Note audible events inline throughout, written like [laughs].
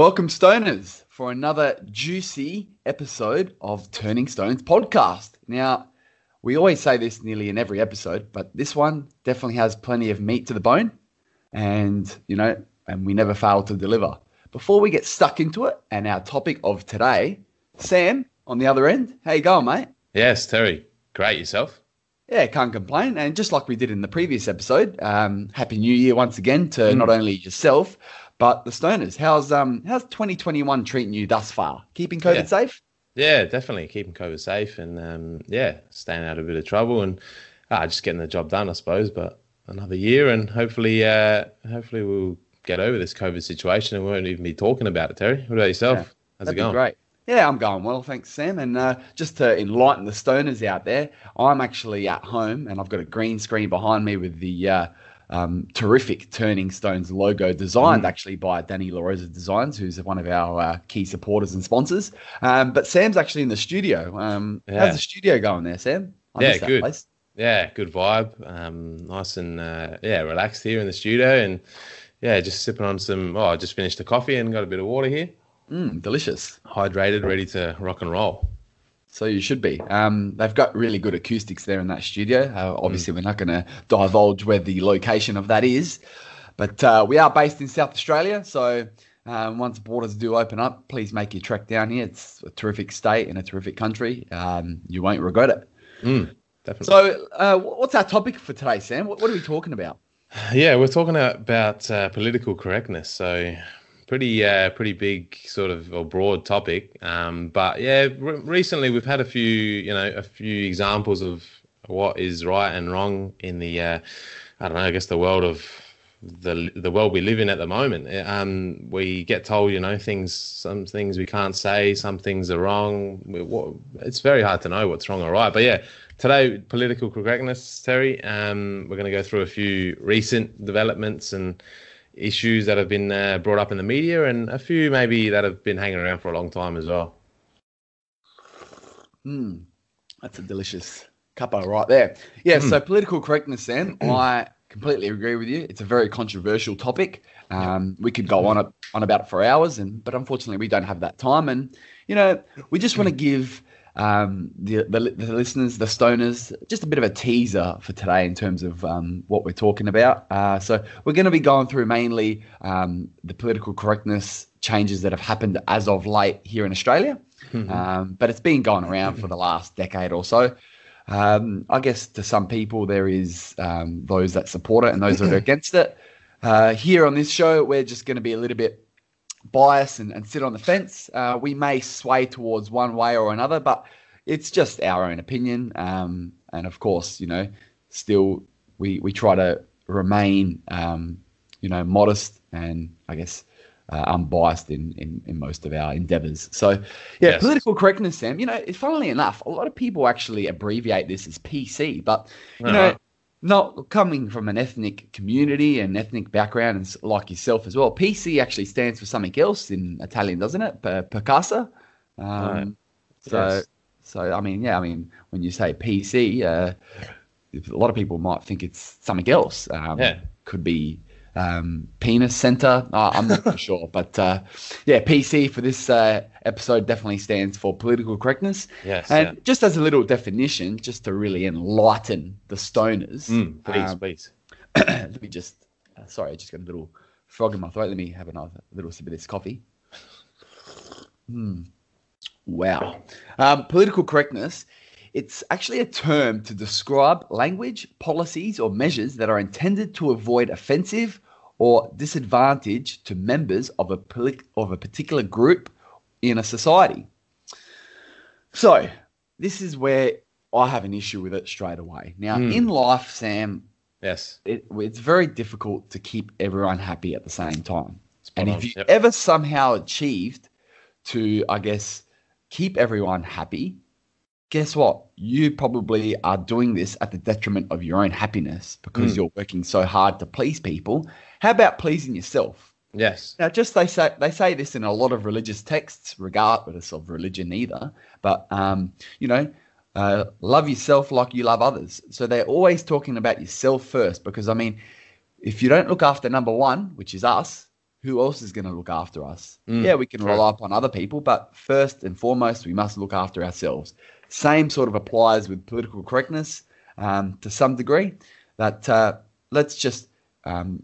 Welcome, Stoners, for another juicy episode of Turning Stones podcast. Now, we always say this nearly in every episode, but this one definitely has plenty of meat to the bone, and you know, and we never fail to deliver. Before we get stuck into it and our topic of today, Sam on the other end, how you going, mate? Yes, Terry. Great yourself. Yeah, can't complain. And just like we did in the previous episode, um, happy New Year once again to not only yourself but the Stoners. How's um how's 2021 treating you thus far? Keeping COVID Yeah. safe? Yeah, definitely keeping COVID safe and um, yeah, staying out of a bit of trouble and ah, just getting the job done, I suppose. But another year and hopefully, uh, hopefully we'll get over this COVID situation and we won't even be talking about it. Terry, what about yourself? Yeah, How's it going? great. Yeah, I'm going well, thanks, Sam. And uh, just to enlighten the stoners out there, I'm actually at home and I've got a green screen behind me with the uh, um, terrific Turning Stones logo designed Mm. actually by Danny LaRosa Designs, who's one of our uh, key supporters and sponsors. Um, but Sam's actually in the studio. Um, Yeah. How's the studio going there, Sam? I Yeah, that good. place. Yeah, good vibe. Um, nice and uh, yeah, relaxed here in the studio and yeah, just sipping on some. Oh, I just finished the coffee and got a bit of water here. Mm, delicious. Hydrated, ready to rock and roll. So you should be. Um, they've got really good acoustics there in that studio. Uh, Mm. obviously, we're not going to divulge where the location of that is, but uh, we are based in South Australia. So um, once borders do open up, please make your trek down here. It's a terrific state and a terrific country. Um, you won't regret it. Mm, definitely. So, uh, what's our topic for today, Sam? What, what are we talking about? Yeah, we're talking about uh, political correctness. So, pretty, uh, pretty big sort of or broad topic. Um, but yeah, re- recently we've had a few, you know, a few examples of what is right and wrong in the, uh, I don't know, I guess the world of the the world we live in at the moment. Um, we get told, you know, things, some things we can't say, some things are wrong. It's very hard to know what's wrong or right. But yeah, today political correctness, Terry. Um, we're going to go through a few recent developments and issues that have been uh, brought up in the media, and a few maybe that have been hanging around for a long time as well. Mm, that's a delicious cuppa right there. Yeah, so political correctness, then, [clears throat] I completely agree with you. It's a very controversial topic. Um, we could go on it, on about it for hours, and but unfortunately, we don't have that time. And you know, we just want [clears throat] to give um, the, the the listeners, the stoners, just a bit of a teaser for today in terms of um, what we're talking about. Uh, so we're going to be going through mainly um, the political correctness changes that have happened as of late here in Australia. Um, but it's been going around for the last decade or so. Um, I guess to some people there is um, those that support it and those that are [clears throat] against it. Uh, here on this show, we're just going to be a little bit biased and, and sit on the fence. Uh, we may sway towards one way or another, but it's just our own opinion. Um, and of course, you know, still we we try to remain, um, you know, modest and I guess uh, unbiased in, in in most of our endeavors. So, yeah, Yes. political correctness, Sam. You know, funnily enough, a lot of people actually abbreviate this as PC, but you know. Not coming from an ethnic community and ethnic background, and like yourself as well. PC actually stands for something else in Italian, doesn't it? Per, per casa. Um, Right. So, Yes. so I mean, yeah, I mean, when you say PC, uh, a lot of people might think it's something else. Um, Yeah. Could be um, penis center. Uh, I'm not [laughs] sure, but uh, yeah, PC for this uh, episode definitely stands for political correctness. Yes, And yeah. just as a little definition, just to really enlighten the stoners, Mm, please, um, please. [coughs] let me just. Uh, sorry, I just got a little frog in my throat. Let me have another little sip of this coffee. Hmm. Wow. Um, political correctness. It's actually a term to describe language, policies, or measures that are intended to avoid offensive or disadvantage to members of a of a particular group in a society. So, this is where I have an issue with it straight away. Now, Hmm. in life, Sam, Yes. it, it's very difficult to keep everyone happy at the same time. Spot and on, if you yep. ever somehow achieved to, I guess, keep everyone happy, guess what? You probably are doing this at the detriment of your own happiness because Mm. you're working so hard to please people. How about pleasing yourself? Yes. Now, just they say they say this in a lot of religious texts, regardless of religion either. But um, you know, uh, love yourself like you love others. So they're always talking about yourself first, because I mean, if you don't look after number one, which is us, who else is going to look after us? Mm, yeah, we can rely upon other people, but first and foremost, we must look after ourselves. Same sort of applies with political correctness um, to some degree. That uh, let's just um,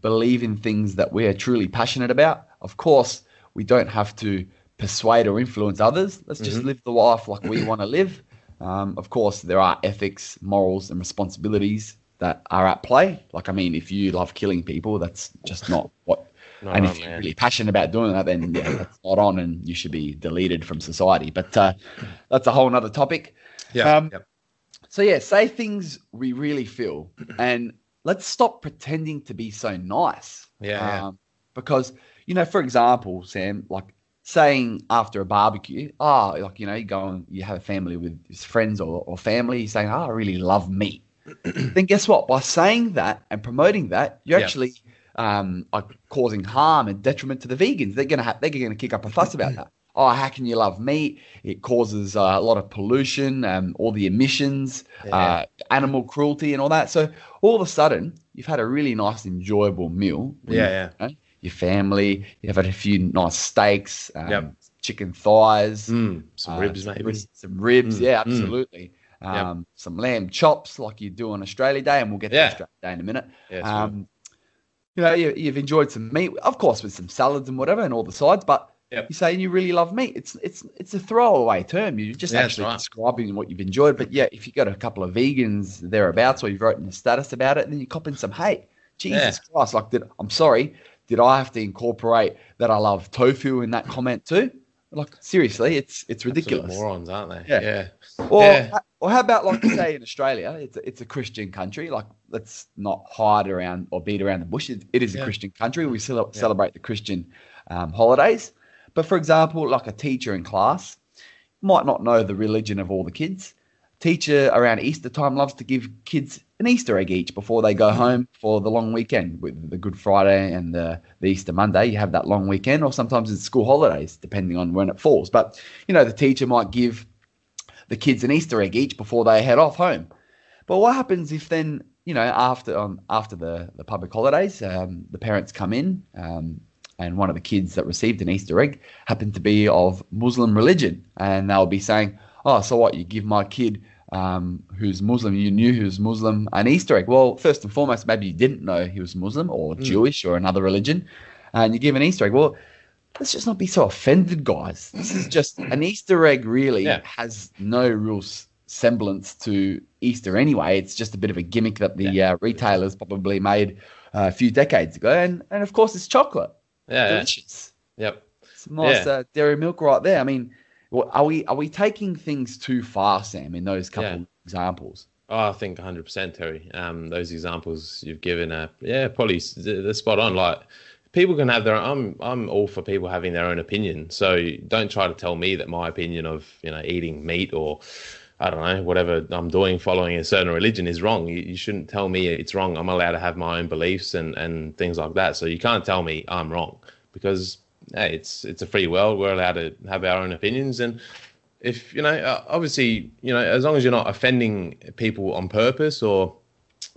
believe in things that we are truly passionate about. Of course, we don't have to persuade or influence others. Let's just live the life like we want to live. Um, of course, there are ethics, morals, and responsibilities that are at play. Like, I mean, if you love killing people, that's just not what. [laughs] Not and on, if you're really passionate about doing that, then yeah, that's not on, and you should be deleted from society. But uh, that's a whole other topic. Yeah. Um, yep. So yeah, say things we really feel, and let's stop pretending to be so nice. Yeah, yeah. Um, because you know, for example, Sam, like saying after a barbecue, ah, like you know, you go and you have a family with friends or, or family, saying, oh, I really love meat. Then guess what? By saying that and promoting that, you're Yeah. actually um, like causing harm and detriment to the vegans. They're gonna have, they're gonna kick up a fuss about that. Oh, how can you love meat? It causes uh, a lot of pollution, um, all the emissions, uh, animal cruelty, and all that. So all of a sudden, you've had a really nice, enjoyable meal. with Yeah, yeah. you know, your family. You've had a few nice steaks, um, Yep. chicken thighs, Mm, some uh, ribs, maybe. Some ribs, Mm, yeah, mm. Um, Some lamb chops, like you do on Australia Day, and we'll get Yeah. to Australia Day in a minute. Yeah. Um, you know, you, you've enjoyed some meat, of course, with some salads and whatever, and all the sides. But Yep. you say you really love meat. It's it's it's a throwaway term. You're just Yeah, actually right. describing what you've enjoyed. But yeah, if you got a couple of vegans thereabouts, or you've written a status about it, then you cop in some hate. Jesus Christ! Like, did I'm sorry, did I have to incorporate that I love tofu in that comment too? Like, seriously, it's it's ridiculous. morons, aren't they? Yeah. Yeah. Or, Yeah. or how about like say in Australia, it's a, it's a Christian country. Like let's not hide around or beat around the bush. It, it is a Yeah. Christian country. We cel- celebrate the Christian um, holidays. But for example, like a teacher in class might not know the religion of all the kids. Teacher around Easter time loves to give kids an Easter egg each before they go home for the long weekend with the Good Friday and the, the Easter Monday. You have that long weekend, or sometimes it's school holidays, depending on when it falls. But you know, the teacher might give the kids an Easter egg each before they head off home. But what happens if then, you know, after um, after the, the public holidays, um, the parents come in um, and one of the kids that received an Easter egg happened to be of Muslim religion, and they'll be saying, "Oh, so what? You give my kid um, who's Muslim, you knew he was Muslim, an Easter egg? Well, first and foremost, maybe you didn't know he was Muslim or Jewish or another religion, and you give an Easter egg. Well, let's just not be so offended, guys. This is just an Easter egg. Really Yeah. has no real semblance to Easter anyway. It's just a bit of a gimmick that the uh, retailers probably made uh, a few decades ago, and and of course it's chocolate, Yeah. yeah. delicious. Yep. Some nice Yeah. uh, dairy milk right there. I mean, well, are we are we taking things too far, Sam? In those couple Yeah. examples. Oh, I think 100% Terry. Um, those examples you've given are, yeah, probably they're spot on. Like, people can have their I'm I'm all for people having their own opinion. So don't try to tell me that my opinion of, you know, eating meat or I don't know, whatever I'm doing following a certain religion is wrong. You, you shouldn't tell me it's wrong. I'm allowed to have my own beliefs and, and things like that. So you can't tell me I'm wrong because hey, it's it's a free world. We're allowed to have our own opinions. And if you know uh, obviously you know as long as you're not offending people on purpose or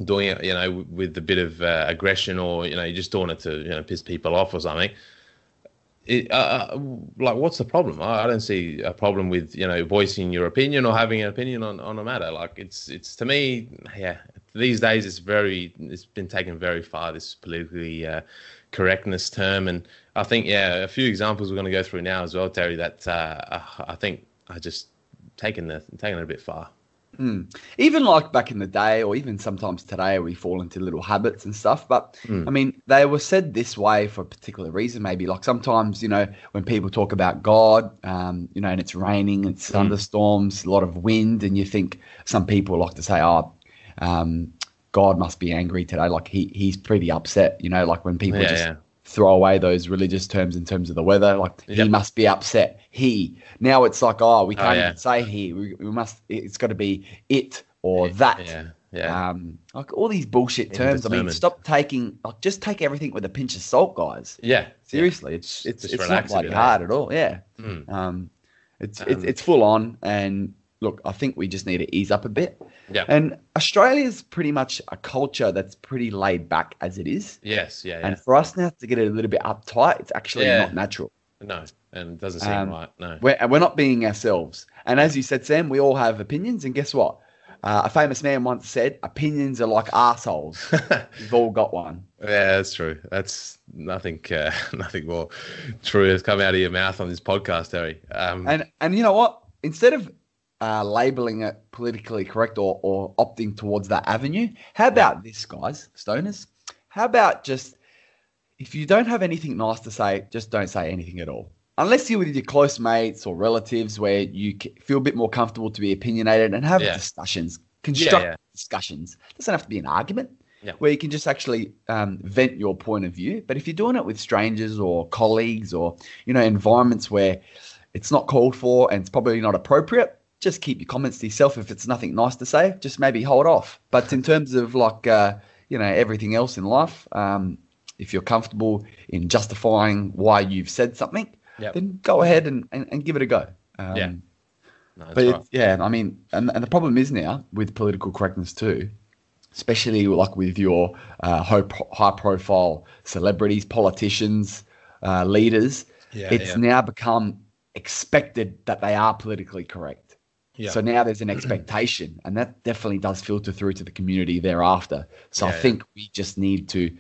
doing it you know with a bit of uh, aggression or you know you're just doing it to you know piss people off or something it, uh, uh, like what's the problem? I, I don't see a problem with you know voicing your opinion or having an opinion on, on a matter. Like it's it's to me yeah these days it's very it's been taken very far this politically uh, correctness term and i think yeah a few examples we're going to go through now as well terry that uh, i think i just taken the taken it a bit far even like back in the day, or even sometimes today, we fall into little habits and stuff. But Hmm. I mean, they were said this way for a particular reason. Maybe like sometimes, you know, when people talk about God, um, you know, and it's raining, Hmm. it's thunderstorms, a lot of wind, and you think some people like to say, "Oh, um, God must be angry today." Like he he's pretty upset. You know, like when people Yeah, just yeah. throw away those religious terms in terms of the weather. Like he must be upset. He now it's like oh we can't yeah. even say he. We, we must. It's got to be it or that. yeah yeah Um, like all these bullshit terms. I mean, stop taking. Like, just take everything with a pinch of salt, guys. yeah Seriously, it's it's Just it's not relax a bloody eh? hard at all. Yeah. Mm. Um, it's it's Um, it's full on, and look, I think we just need to ease up a bit. Yeah. And Australia's pretty much a culture that's pretty laid back as it is. Yes, yeah, yeah. And for us now to get it a little bit uptight, it's actually Yeah. not natural. no, and it doesn't seem Um, right. No. We're, we're not being ourselves. And as you said, Sam, we all have opinions. And guess what? Uh, a famous man once said, opinions are like arseholes. [laughs] We've all got one. Yeah, that's true. That's nothing. Uh, [laughs] nothing more true has come out of your mouth on this podcast, Harry. Um, And and you know what? Instead of uh, labeling it politically correct or, or opting towards that avenue, how about this, guys, stoners? How about just if you don't have anything nice to say, just don't say anything at all. Unless you're with your close mates or relatives where you feel a bit more comfortable to be opinionated and have Yeah. discussions, constructive yeah. discussions. It doesn't have to be an argument Yeah. where you can just actually um, vent your point of view. But if you're doing it with strangers or colleagues or you know environments where it's not called for and it's probably not appropriate, just keep your comments to yourself. If it's nothing nice to say, just maybe hold off. But in terms of like uh, you know everything else in life, um, if you're comfortable in justifying why you've said something, Yep. then go ahead and, and, and give it a go. Um, Yeah. no, but right. yeah, I mean, and, and the problem is now with political correctness too, especially like with your uh, high, pro- high profile celebrities, politicians, uh, leaders, Yeah, it's yeah. now become expected that they are politically correct. Yeah. So now there's an expectation, and that definitely does filter through to the community thereafter. So I Yeah, yeah. think we just need to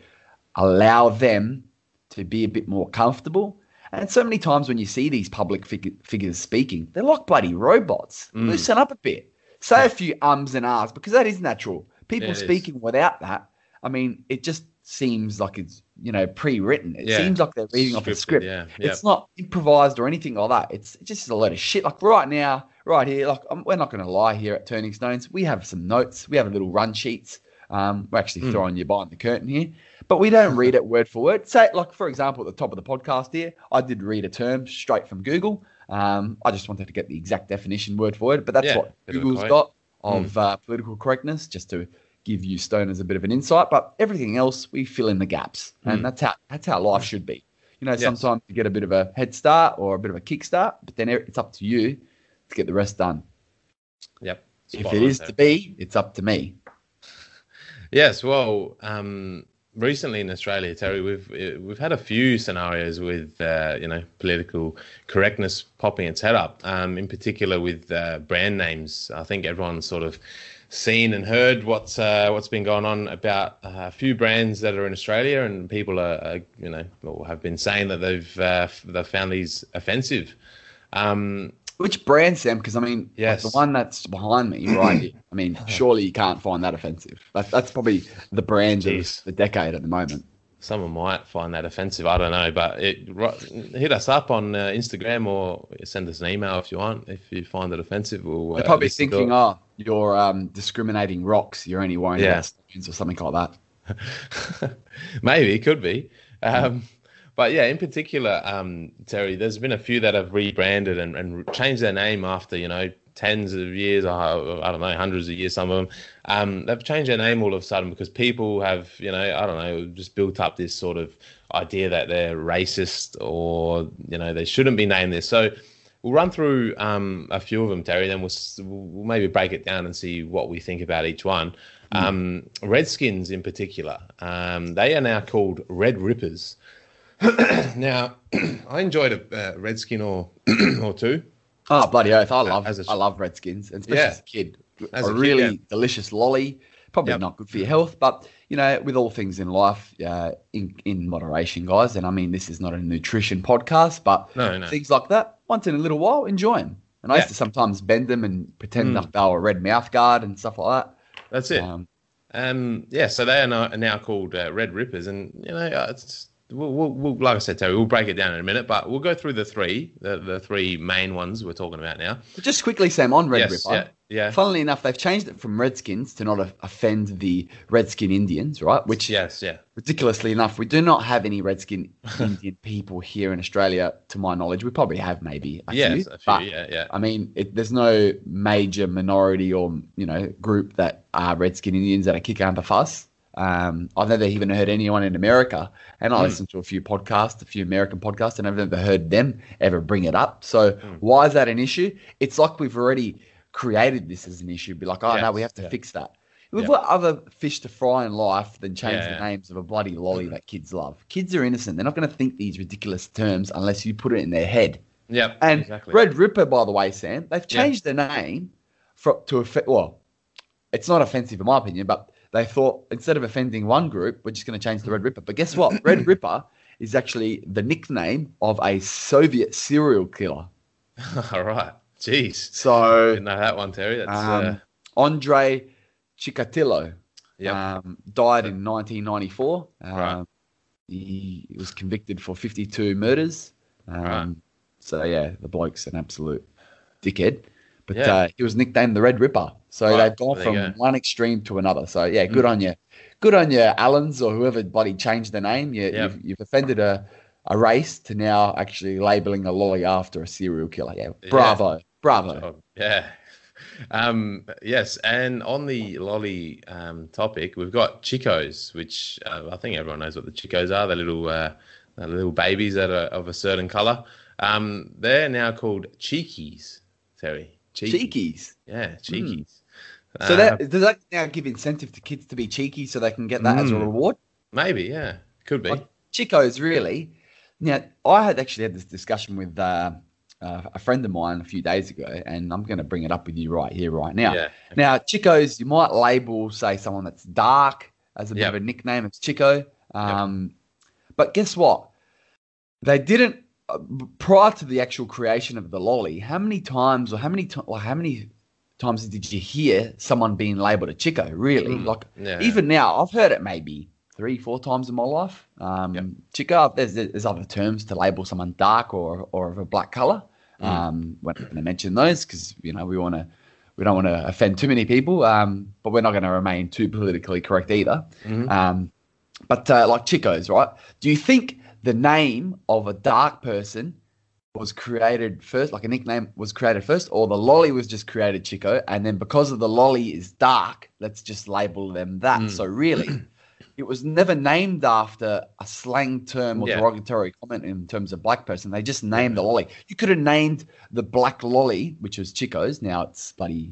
allow them to be a bit more comfortable. And so many times when you see these public fig- figures speaking, they're like bloody robots. Mm. Loosen up a bit. Say a few ums and ahs because that is natural. People Yeah, it is. speaking without that, I mean, it just seems like it's you know pre-written. It Yeah. seems like they're reading off a script. yeah, yeah. It's not improvised or anything like that. It's just a lot of shit. Like right now, right here, like um, we're not going to lie here at Turning Stones. We have some notes. We have a little run sheets. Um, we're actually Hmm. throwing you behind the curtain here, but we don't read it word for word. Say, like for example, at the top of the podcast here, I did read a term straight from Google. Um, I just wanted to get the exact definition word for word, but that's Yeah, what bit of a Google's got of uh, political correctness, just to give you stoners a bit of an insight. But everything else, we fill in the gaps, and Mm. that's how that's how life should be. You know, Yes. sometimes you get a bit of a head start or a bit of a kick start, but then it's up to you to get the rest done. Yep. if Spot it on, is Harry. to be, it's up to me. Yes, well, um, recently in Australia, Terry, we've we've had a few scenarios with uh, you know political correctness popping its head up. Um, in particular, with uh, brand names, I think everyone's sort of seen and heard what's uh, what's been going on about uh, a few brands that are in Australia, and people are, are you know have been saying that they've uh, they've found these offensive. Um, Which brand, Sam? Because I mean, like, the one that's behind me, right. [clears throat] I mean, surely you can't find that offensive. That's that's probably the brand Jeez. of the decade at the moment. Someone might find that offensive. I don't know, but it, hit us up on uh, Instagram or send us an email if you want. If you find it offensive, we'll. They're uh, probably thinking, oh, you're um, discriminating rocks. You're only worrying Yeah. about stones or something like that. [laughs] Maybe it could be. Um, but yeah, in particular, um, Terry, there's been a few that have rebranded and, and changed their name after you know tens of years, or I don't know, hundreds of years. Some of them, um, they've changed their name all of a sudden because people have you know I don't know just built up this sort of idea that they're racist or you know they shouldn't be named this. So. We'll run through um, a few of them, Terry. Then we'll, we'll maybe break it down and see what we think about each one. Um, Redskins, in particular, um, they are now called Red Rippers. [clears throat] now, [clears throat] I enjoyed a uh, Redskin or [clears throat] or two. Oh bloody oath! I love As a- I love Redskins, and especially Yeah. as a kid. As a, a kid, really yeah. delicious lolly. Probably Yep. not good for your health, but you know, with all things in life, uh, in in moderation, guys. And I mean, this is not a nutrition podcast, but No, no. things like that, once in a little while, enjoy them. And I used to sometimes bend them and pretend Mm. like they were a red mouth guard and stuff like that. That's it. Um, Um, yeah, so they are now, are now called uh, Red Rippers, and you know, it's, we'll, we'll, we'll, like I said, Terry, we'll break it down in a minute, but we'll go through the three, the, the three main ones we're talking about now. but just quickly, Sam, on Red yes, Ripper. yeah, yeah, Funnily enough, they've changed it from Redskins to not offend the Redskin Indians, right? Which yes, yeah. ridiculously enough, we do not have any Redskin [laughs] Indian people here in Australia, to my knowledge. We probably have maybe a Yes, few, a few, but yeah, yeah. I mean, it, there's no major minority or you know group that are Redskin Indians that are kicking up a fuss. Um, I've never even heard anyone in America, and I Hmm. listen to a few podcasts, a few American podcasts, and I've never heard them ever bring it up. So Hmm. why is that an issue? It's like we've already created this as an issue, be like, oh Yeah, no, we have to yeah. fix that. We've Yeah. got other fish to fry in life than change Yeah, the names of a bloody lolly that kids love. Kids are innocent; they're not going to think these ridiculous terms unless you put it in their head. Yeah, And exactly. Red Ripper, by the way, Sam, they've changed the name for, to offend. Well, it's not offensive in my opinion, but they thought instead of offending one group, we're just going to change the Red Ripper. But guess what? [laughs] Red Ripper is actually the nickname of a Soviet serial killer. [laughs] All right. Jeez. So Didn't know that one, Terry. That's um, uh, Andre Chikatilo yep. um, died in 1994. Um, Right. He was convicted for 52 murders. Um, Right. So yeah, the bloke's an absolute dickhead. But Yeah. uh, he was nicknamed the Red Ripper. So they've gone from go. one extreme to another. So yeah, good on you. Good on you, Allen's or whoever bloody changed the name. You, Yep. you've, you've offended a, a race to now actually labeling a lolly after a serial killer. Yeah, bravo, bravo. Oh, yeah. [laughs] Um, yes, and on the lolly um, topic, we've got Chicos, which uh, I think everyone knows what the Chicos are. They're little, uh, they're little babies that are of a certain color. Um, they're now called Cheekies, Terry. Cheekies. Yeah, Cheekies. So Uh, that does that now give incentive to kids to be cheeky so they can get that as a Mm. reward? maybe, yeah, could be. Like Chicos, really. Now, I had actually had this discussion with uh, uh, a friend of mine a few days ago, and I'm going to bring it up with you right here, right now. Yeah. Now, Chicos, you might label, say, someone that's dark as a bit of a nickname. It's Chico. Um, But guess what? They didn't uh, prior to the actual creation of the lolly. How many times, or how many, to, or how many times did you hear someone being labeled a Chico? Really? Mm. Like Yeah. even now, I've heard it maybe three, four times in my life. Um, Yep. Chico, there's, there's other terms to label someone dark or or of a black color. Mm. Um, we're not going to mention those because you know we want to we don't want to offend too many people. Um, but we're not going to remain too politically correct either. Mhm. Um, but uh, like Chicos, right? Do you think the name of a dark person was created first, like a nickname was created first, or the lolly was just created Chico, and then because of the lolly is dark, let's just label them that. Mm. So really, it was never named after a slang term or Yeah. derogatory comment in terms of black person. They just named the lolly. You could have named the black lolly, which was Chico's. Now it's bloody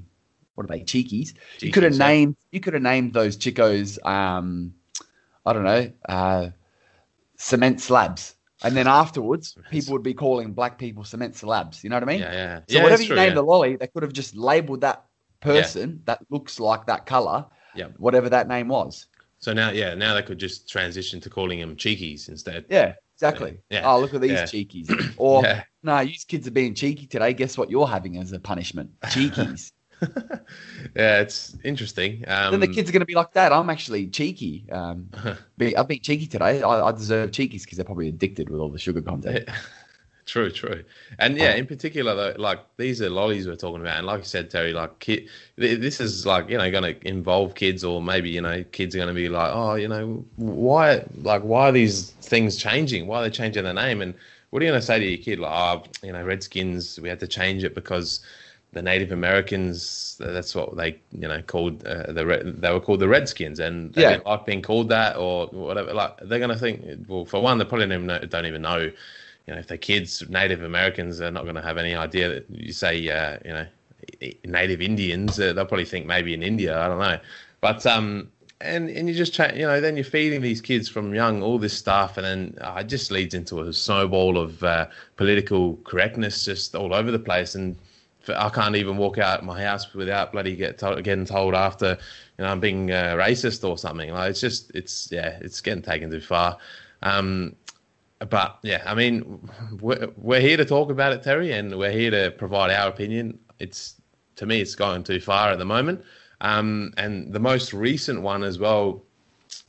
what are they, cheekies? you could have Cheekies, yeah. named you could have named those Chicos um I don't know, uh cement slabs. And then [laughs] afterwards, people would be calling black people cement slabs. You know what I mean? Yeah, yeah. So yeah, whatever you true, name yeah. the lolly, they could have just labeled that person that looks like that color, Yeah. whatever that name was. So now, yeah, now they could just transition to calling them cheekies instead. Yeah, exactly. Yeah. Oh, look at these Yeah. cheekies. Or Yeah. no, you kids are being cheeky today. Guess what you're having as a punishment? [laughs] Cheekies. [laughs] yeah, it's interesting. Um, then the kids are going to be like, Dad, I'm actually cheeky. Um, [laughs] be, I've been cheeky today. I, I deserve cheekies because they're probably addicted with all the sugar content. [laughs] True, true, and yeah, Oh. in particular, though, like these are lollies we're talking about, and like you said, Terry, like th- this is like you know going to involve kids, or maybe you know kids are going to be like, oh, you know, why, like, why are these things changing? Why are they changing the name? And what are you going to say to your kid? Like, oh, you know, Redskins, we had to change it because the Native Americans, that's what they, you know, called uh, the they were called the Redskins, and they Yeah. didn't like being called that or whatever. Like, they're going to think, well, for one, they probably don't even know, don't even know you know, if they're kids, Native Americans, they're not going to have any idea that you say, uh, you know, Native Indians. Uh, they'll probably think maybe in India. I don't know, but um, and and you just cha- you know, then you're feeding these kids from young all this stuff, and then uh, it just leads into a snowball of uh, political correctness just all over the place, and I can't even walk out of my house without bloody get told, getting told after, you know, I'm being uh, racist or something. Like it's just, it's yeah, it's getting taken too far. Um, but yeah, I mean, we're, we're here to talk about it, Terry, and we're here to provide our opinion. It's to me, it's going too far at the moment. Um, and the most recent one as well,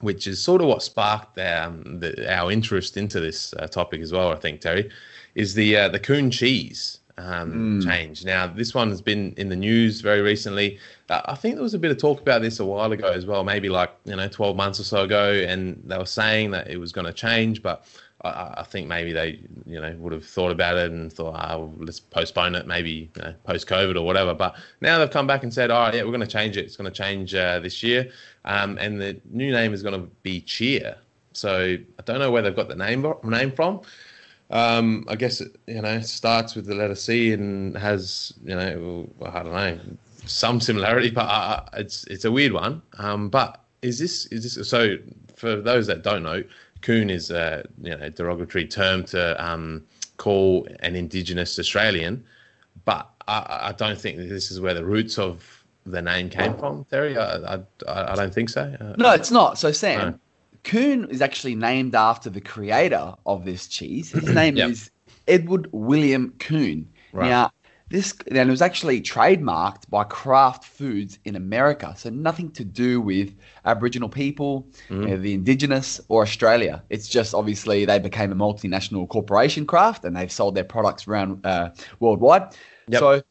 which is sort of what sparked um, the, our interest into this uh, topic as well. I think Terry is the uh, the coon cheese um, change. Now, this one has been in the news very recently. Uh, I think there was a bit of talk about this a while ago as well, maybe like you know, 12 months or so ago, and they were saying that it was going to change, but I, I think maybe they, you know, would have thought about it and thought, ah, well, let's postpone it, maybe you know, post COVID or whatever. But now they've come back and said, all right, yeah, we're going to change it. It's going to change uh, this year, um, and the new name is going to be Cheer. So I don't know where they've got the name name from, Um, I guess it, you know starts with the letter C and has you know I don't know some similarity, but uh, it's it's a weird one. Um, but is this is this so? For those that don't know, coon is a you know derogatory term to um, call an Indigenous Australian, but I, I don't think this is where the roots of the name came from, Terry. I I, I don't think so. Uh, no, it's not. So Sam, no. Coon is actually named after the creator of this cheese. His [clears throat] name yep. is Edward William Coon. Right. Now, this and it was actually trademarked by Kraft Foods in America, so nothing to do with Aboriginal people, mm. you know, the Indigenous, or Australia. It's just obviously they became a multinational corporation, Kraft, and they've sold their products around uh, worldwide. Yep. So,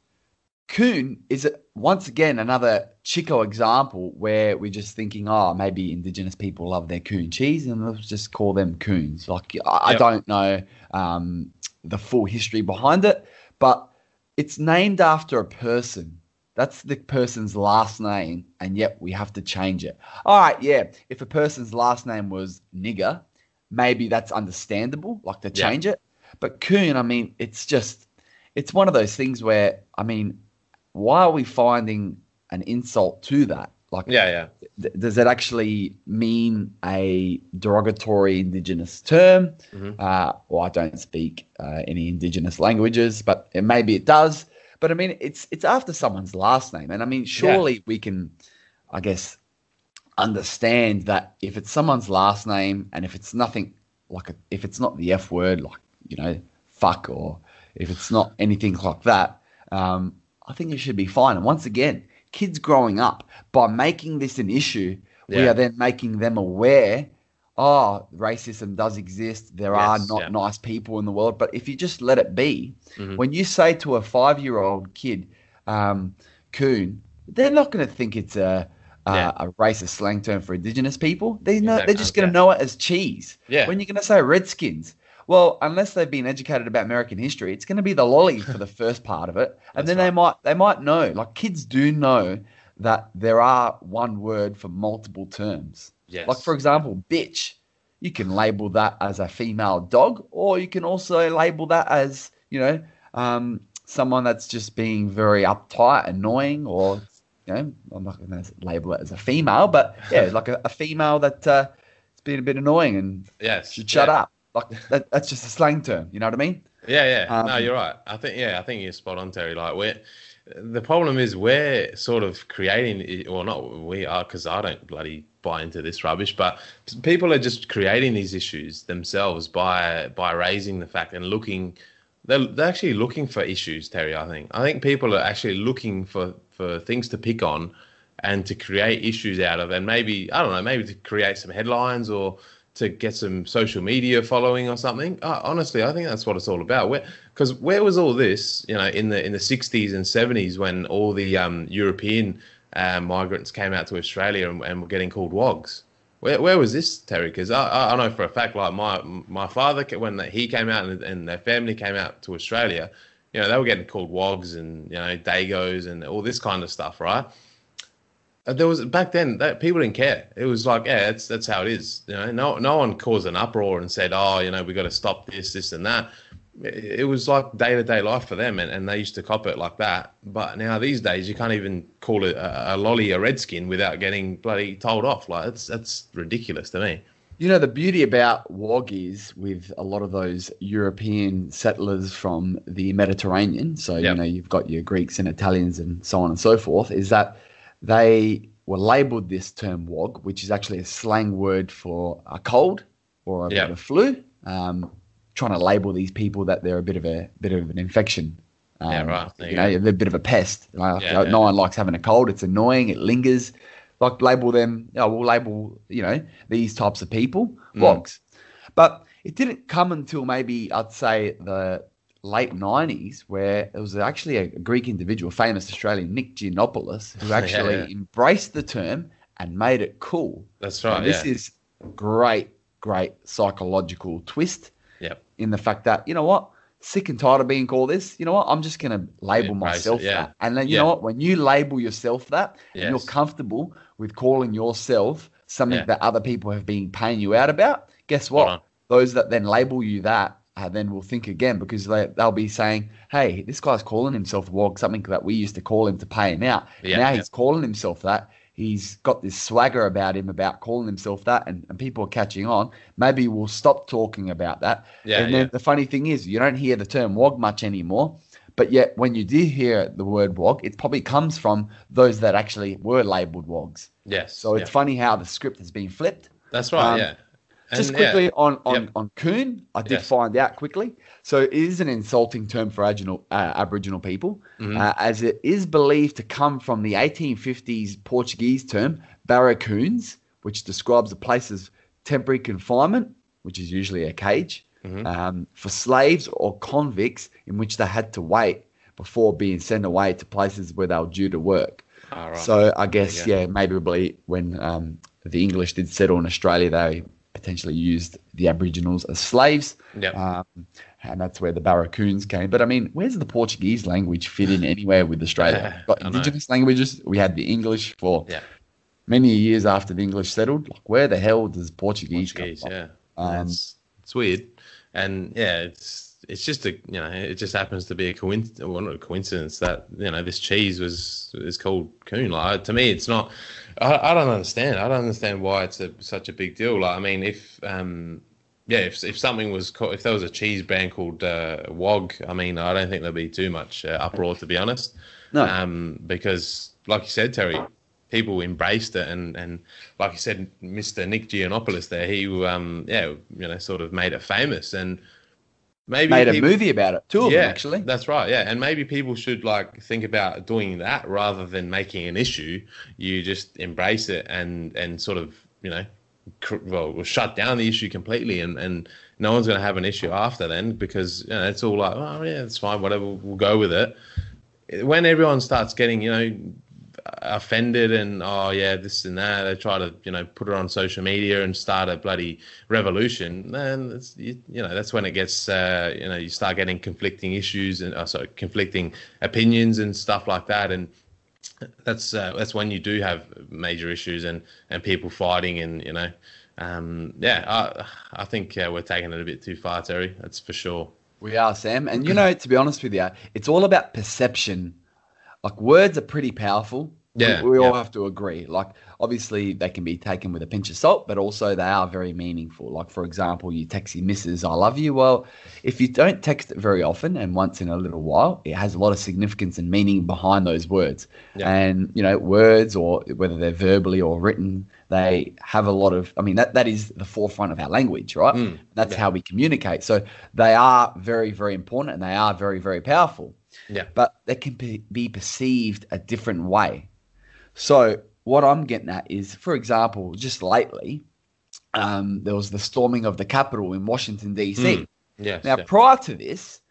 coon is once again another Chico example where we're just thinking, oh, maybe Indigenous people love their coon cheese, and let's just call them coons. Like I, yep. I don't know um, the full history behind it, but it's named after a person. That's the person's last name, and yet we have to change it. All right, yeah. If a person's last name was nigger, maybe that's understandable, like to change yeah. it. But coon, I mean, it's just, it's one of those things where, I mean, why are we finding an insult to that? Like, yeah, yeah. Th- does it actually mean a derogatory Indigenous term? Mm-hmm. Uh, well, I don't speak uh, any Indigenous languages, but it, maybe it does. But I mean, it's it's after someone's last name, and I mean, surely yeah. we can, I guess, understand that if it's someone's last name, and if it's nothing like a, if it's not the F word, like you know, fuck, or if it's not anything like that, um, I think it should be fine. And once again, kids growing up, by making this an issue, yeah. we are then making them aware. Oh, racism does exist. There yes, are not yeah. nice people in the world. But if you just let it be, mm-hmm. when you say to a five-year-old kid, um, "coon," they're not going to think it's a yeah. a racist slang term for Indigenous people. They know exactly. they're just going to know it as cheese. Yeah. When you're going to say Redskins, well, unless they've been educated about American history, it's going to be the lolly for the [laughs] first part of it, and then right. they might they might know. Like kids do know that there are one word for multiple terms. Yes. Like for example, bitch. You can label that as a female dog, or you can also label that as you know um, someone that's just being very uptight, annoying, or you know I'm not going to label it as a female, but yeah, [laughs] like a, a female that uh, has been a bit annoying and yes, should shut yeah. up. Like that, that's just a slang term. You know what I mean? Yeah, yeah. Um, no, you're right. I think yeah, I think you're spot on, Terry. Like we're the problem is we're sort of creating, or not we are, because I don't bloody buy into this rubbish. But people are just creating these issues themselves by by raising the fact and looking. They're, they're actually looking for issues, Terry. I think. I think people are actually looking for for things to pick on and to create issues out of, and maybe I don't know, maybe to create some headlines or to get some social media following or something. Uh, honestly, I think that's what it's all about. Because where, where, was all this, you know, in the in the 60s and 70s when all the um, European uh, migrants came out to Australia and, and, were getting called wogs? Where, where was this, Terry? Because I, I know for a fact, like my my father, when he came out and, and their family came out to Australia, you know, they were getting called wogs and you know dagos and all this kind of stuff, right? Uh, there was back then that people didn't care. It was like, yeah, that's that's how it is. You know, no no one caused an uproar and said, oh, you know, we got to stop this, this, and that. It was like day to day life for them, and, and they used to cop it like that. But now these days, you can't even call it a, a lolly a redskin without getting bloody told off. Like that's that's ridiculous to me. You know, the beauty about WOG is with a lot of those European settlers from the Mediterranean. So, yep. you know, you've got your Greeks and Italians and so on and so forth, is that they were labeled this term WOG, which is actually a slang word for a cold or a yep. bit of a flu. Um, trying to label these people that they're a bit of a bit of an infection. Um, yeah, right. you, you know, they're a bit of a pest. Like, yeah, no yeah. one likes having a cold. It's annoying. It lingers. Like label them. You know, we'll label you know these types of people mm. WOGs. But it didn't come until maybe I'd say the late 90s where it was actually a Greek individual, famous Australian Nick Giannopoulos, who [laughs] actually yeah, yeah. embraced the term and made it cool. That's right. And this yeah. is great, great psychological twist yep. in the fact that, you know what? Sick and tired of being called this. You know what? I'm just going to label myself that. And then, you know what? When you label yourself that yes. and you're comfortable with calling yourself something that other people have been paying you out about, guess what? Those that then label you that uh, then will think again because they, they'll be saying, hey, this guy's calling himself wog, something that we used to call him to pay him out. Yeah, now yeah. he's calling himself that. He's got this swagger about him about calling himself that, and, and people are catching on. Maybe we'll stop talking about that. Yeah, and then yeah. the funny thing is, you don't hear the term wog much anymore. But yet, when you do hear the word wog, it probably comes from those that actually were labeled wogs. Yes. So it's yeah. funny how the script has been flipped. That's right. um, yeah. Just And, yeah, quickly on on, Yep. on coon, I did Yes. find out quickly. So it is an insulting term for Aboriginal, uh, Aboriginal people, Mm-hmm. uh, as it is believed to come from the 1850s Portuguese term barracoons, which describes a place's temporary confinement, which is usually a cage, Mm-hmm. um, for slaves or convicts in which they had to wait before being sent away to places where they were due to work. Ah, right. So I guess yeah, maybe when um, the English did settle in Australia, they potentially used the Aboriginals as slaves. Yep. Um, and that's where the barracoons came. But I mean, where's the Portuguese language fit in anywhere with Australia? [laughs] We've got I know. indigenous languages. We had the English for Yeah. many years after the English settled. Like, where the hell does Portuguese, Portuguese, come from? yeah. Um, it's, it's weird, and yeah, it's it's just a you know it just happens to be a coincidence. Well, not a coincidence that you know this cheese was is called coon. Like to me, it's not. I, I don't understand. I don't understand why it's a, such a big deal. Like I mean, if um yeah, if if something was called, if there was a cheese brand called uh, Wog, I mean, I don't think there'd be too much uh, uproar to be honest. No. Um, because like you said, Terry, people embraced it, and and like you said, Mr. Nick Giannopoulos there, he um yeah, you know, sort of made it famous, and maybe Made a movie about it. Two of yeah, them, actually. That's right. Yeah, and maybe people should like think about doing that rather than making an issue. You just embrace it and and sort of you know, cr- well, shut down the issue completely, and and no one's going to have an issue after then because you know it's all like, oh yeah, it's fine, whatever, we'll go with it. When everyone starts getting you know offended and oh yeah this and that they try to you know put it on social media and start a bloody revolution then it's you, you know that's when it gets uh, you know you start getting conflicting issues and uh, sorry conflicting opinions and stuff like that and that's uh, that's when you do have major issues and and people fighting and you know um, yeah I I think uh, we're taking it a bit too far Terry that's for sure We are, Sam. And you know, to be honest with you, it's all about perception. Like words are pretty powerful. Yeah, We, all yeah. have to agree. Like obviously they can be taken with a pinch of salt, but also they are very meaningful. Like for example, you text your missus, I love you. Well, if you don't text it very often and once in a little while, it has a lot of significance and meaning behind those words. Yeah. And you know, words or whether they're verbally or written, they have a lot of I mean that that is the forefront of our language, right? Mm, That's how we communicate. So they are very, very important and they are very, very powerful. Yeah But they can be, be perceived a different way. So what I'm getting at is, for example, just lately, um, there was the storming of the Capitol in Washington D.C. Mm. yes Now, yeah. prior to this,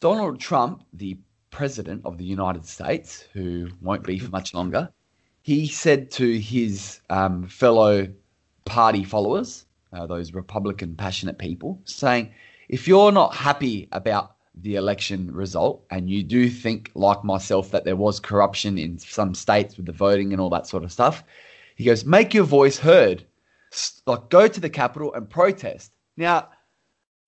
Donald Trump, the president of the United States, who won't be for much longer, he said to his um, fellow party followers, uh, those Republican passionate people, saying, if you're not happy about the election result and you do think, like myself, that there was corruption in some states with the voting and all that sort of stuff, he goes, make your voice heard. Like, go to the Capitol and protest. Now,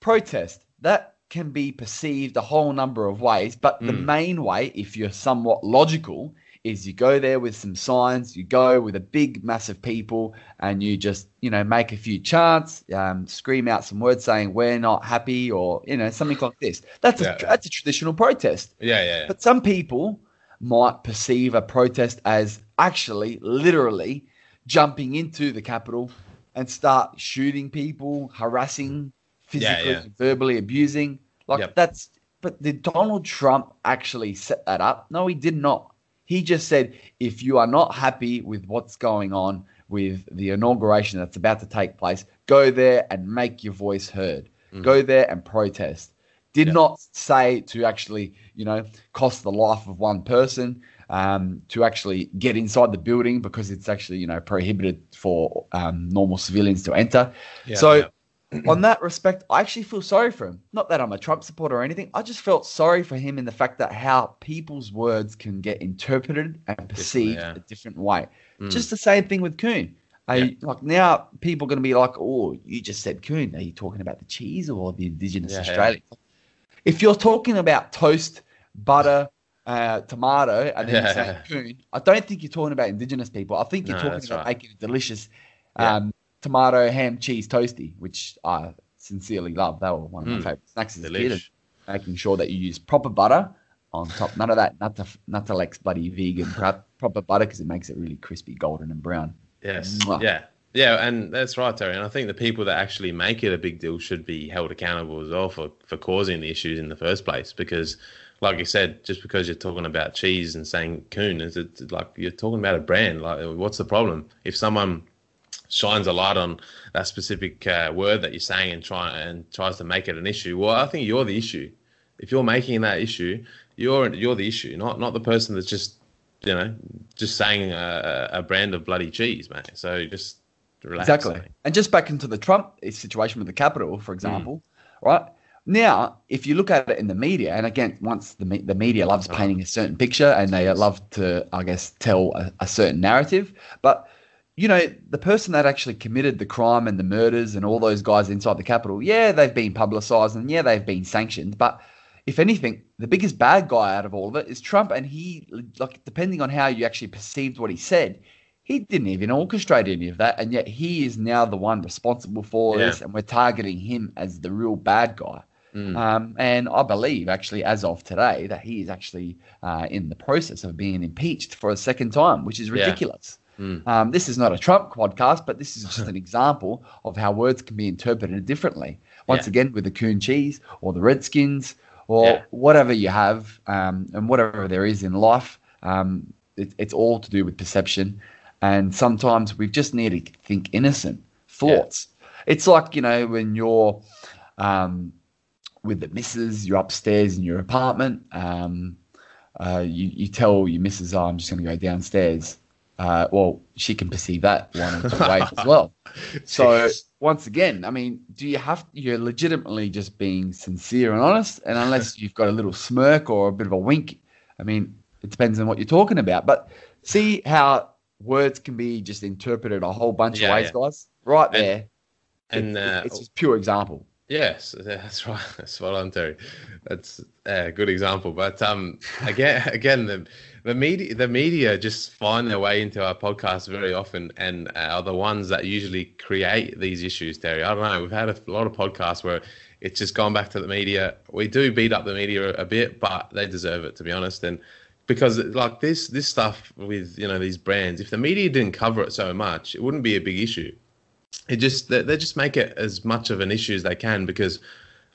protest that can be perceived a whole number of ways but the Mm. main way if you're somewhat logical is you go there with some signs you go with a big mass of people and you just you know make a few chants um, scream out some words saying we're not happy or you know something like this that's Yeah, a yeah. that's a traditional protest yeah yeah, yeah. but some people might perceive a protest as actually, literally, jumping into the Capitol and start shooting people, harassing, physically, verbally abusing. Like Yep. that's. But did Donald Trump actually set that up? No, he did not. He just said, if you are not happy with what's going on with the inauguration that's about to take place, go there and make your voice heard. Go there and protest did Yeah. not say to actually, you know, cost the life of one person, um, to actually get inside the building because it's actually, you know, prohibited for um, normal civilians to enter. Yeah, so, yeah. On that respect, I actually feel sorry for him. Not that I'm a Trump supporter or anything. I just felt sorry for him in the fact that how people's words can get interpreted and perceived yeah. a different way. Mm. Just the same thing with Coon. Are you- like now, people are going to be like, "Oh, you just said coon. Are you talking about the cheese or the indigenous Yeah, yeah. Australians?" If you're talking about toast, butter, uh, tomato, and then Yeah. saying coon, I don't think you're talking about indigenous people. I think you're No, talking about right. making a delicious Yeah. um, tomato ham cheese toasty, which I sincerely love. They were one of my Mm. favorite snacks as a kid. Delish. Making sure that you use proper butter on top. None of that Nutter, Nuttelex bloody vegan [laughs] crap. Proper butter because it makes it really crispy, golden, and brown. Yes. Mwah. Yeah. Yeah, and that's right, Terry. And I think the people that actually make it a big deal should be held accountable as well for, for causing the issues in the first place. Because, like you said, just because you're talking about cheese and saying coon, is it like you're talking about a brand? Like, what's the problem if someone shines a light on that specific uh, word that you're saying and try and tries to make it an issue? Well, I think you're the issue. If you're making that issue, you're you're the issue, not not the person that's just you know just saying a, a brand of bloody cheese, mate. So just relax. Exactly. mate. And just back into the Trump situation with the Capitol, for example, Mm. right? Now, if you look at it in the media, and again, once the me- the media loves painting a certain picture and they love to, I guess, tell a, a certain narrative, but you know, the person that actually committed the crime and the murders and all those guys inside the Capitol, yeah, they've been publicized and yeah, they've been sanctioned, but if anything, the biggest bad guy out of all of it is Trump, and he, like, depending on how you actually perceived what he said, he didn't even orchestrate any of that, and yet he is now the one responsible for Yeah. this, and we're targeting him as the real bad guy. Mm. Um, and I believe, actually, as of today, that he is actually uh, in the process of being impeached for a second time, which is Yeah. Mm. Um, this is not a Trump podcast, but this is just [laughs] an example of how words can be interpreted differently. Once Yeah. again, with the coon cheese or the Redskins or Yeah. whatever you have um, and whatever there is in life, um, it, it's all to do with perception. And sometimes we just need to think innocent thoughts. It's like, you know, when you're um, with the missus, you're upstairs in your apartment. Um, uh, you, you tell your missus, oh, I'm just going to go downstairs. Uh, well, she can perceive that one or two ways as [laughs] well. So once again, I mean, do you have you're legitimately just being sincere and honest, and unless [laughs] you've got a little smirk or a bit of a wink, I mean, it depends on what you're talking about. But see how words can be just interpreted a whole bunch Yeah, of ways, yeah. guys. Right And- there, and, It- uh, it's just pure example. Yes, [laughs] that's right. That's voluntary. That's a good example. But um, again, [laughs] again, the the media, the media just find their way into our podcast very often, and uh, are the ones that usually create these issues. Terry, I don't know. We've had a lot of podcasts where it's just gone back to the media. We do beat up the media a bit, but they deserve it, to be honest. And because like this, this stuff with you know these brands, if the media didn't cover it so much, it wouldn't be a big issue it just they, they just make it as much of an issue as they can because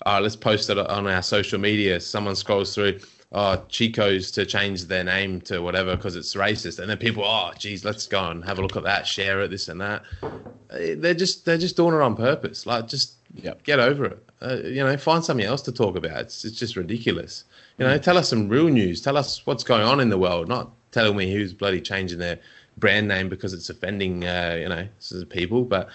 uh, let's post it on our social media. Someone scrolls through, oh, Chicos to change their name to whatever because it's racist, and then people, oh, geez, let's go and have a look at that, share it, this and that. Uh, They're just they're just doing it on purpose. Like, just Yep. get over it. Uh, you know, find something else to talk about. It's it's just ridiculous. You know, tell us some real news. Tell us what's going on in the world, not telling me who's bloody changing their brand name because it's offending, uh, you know, people. But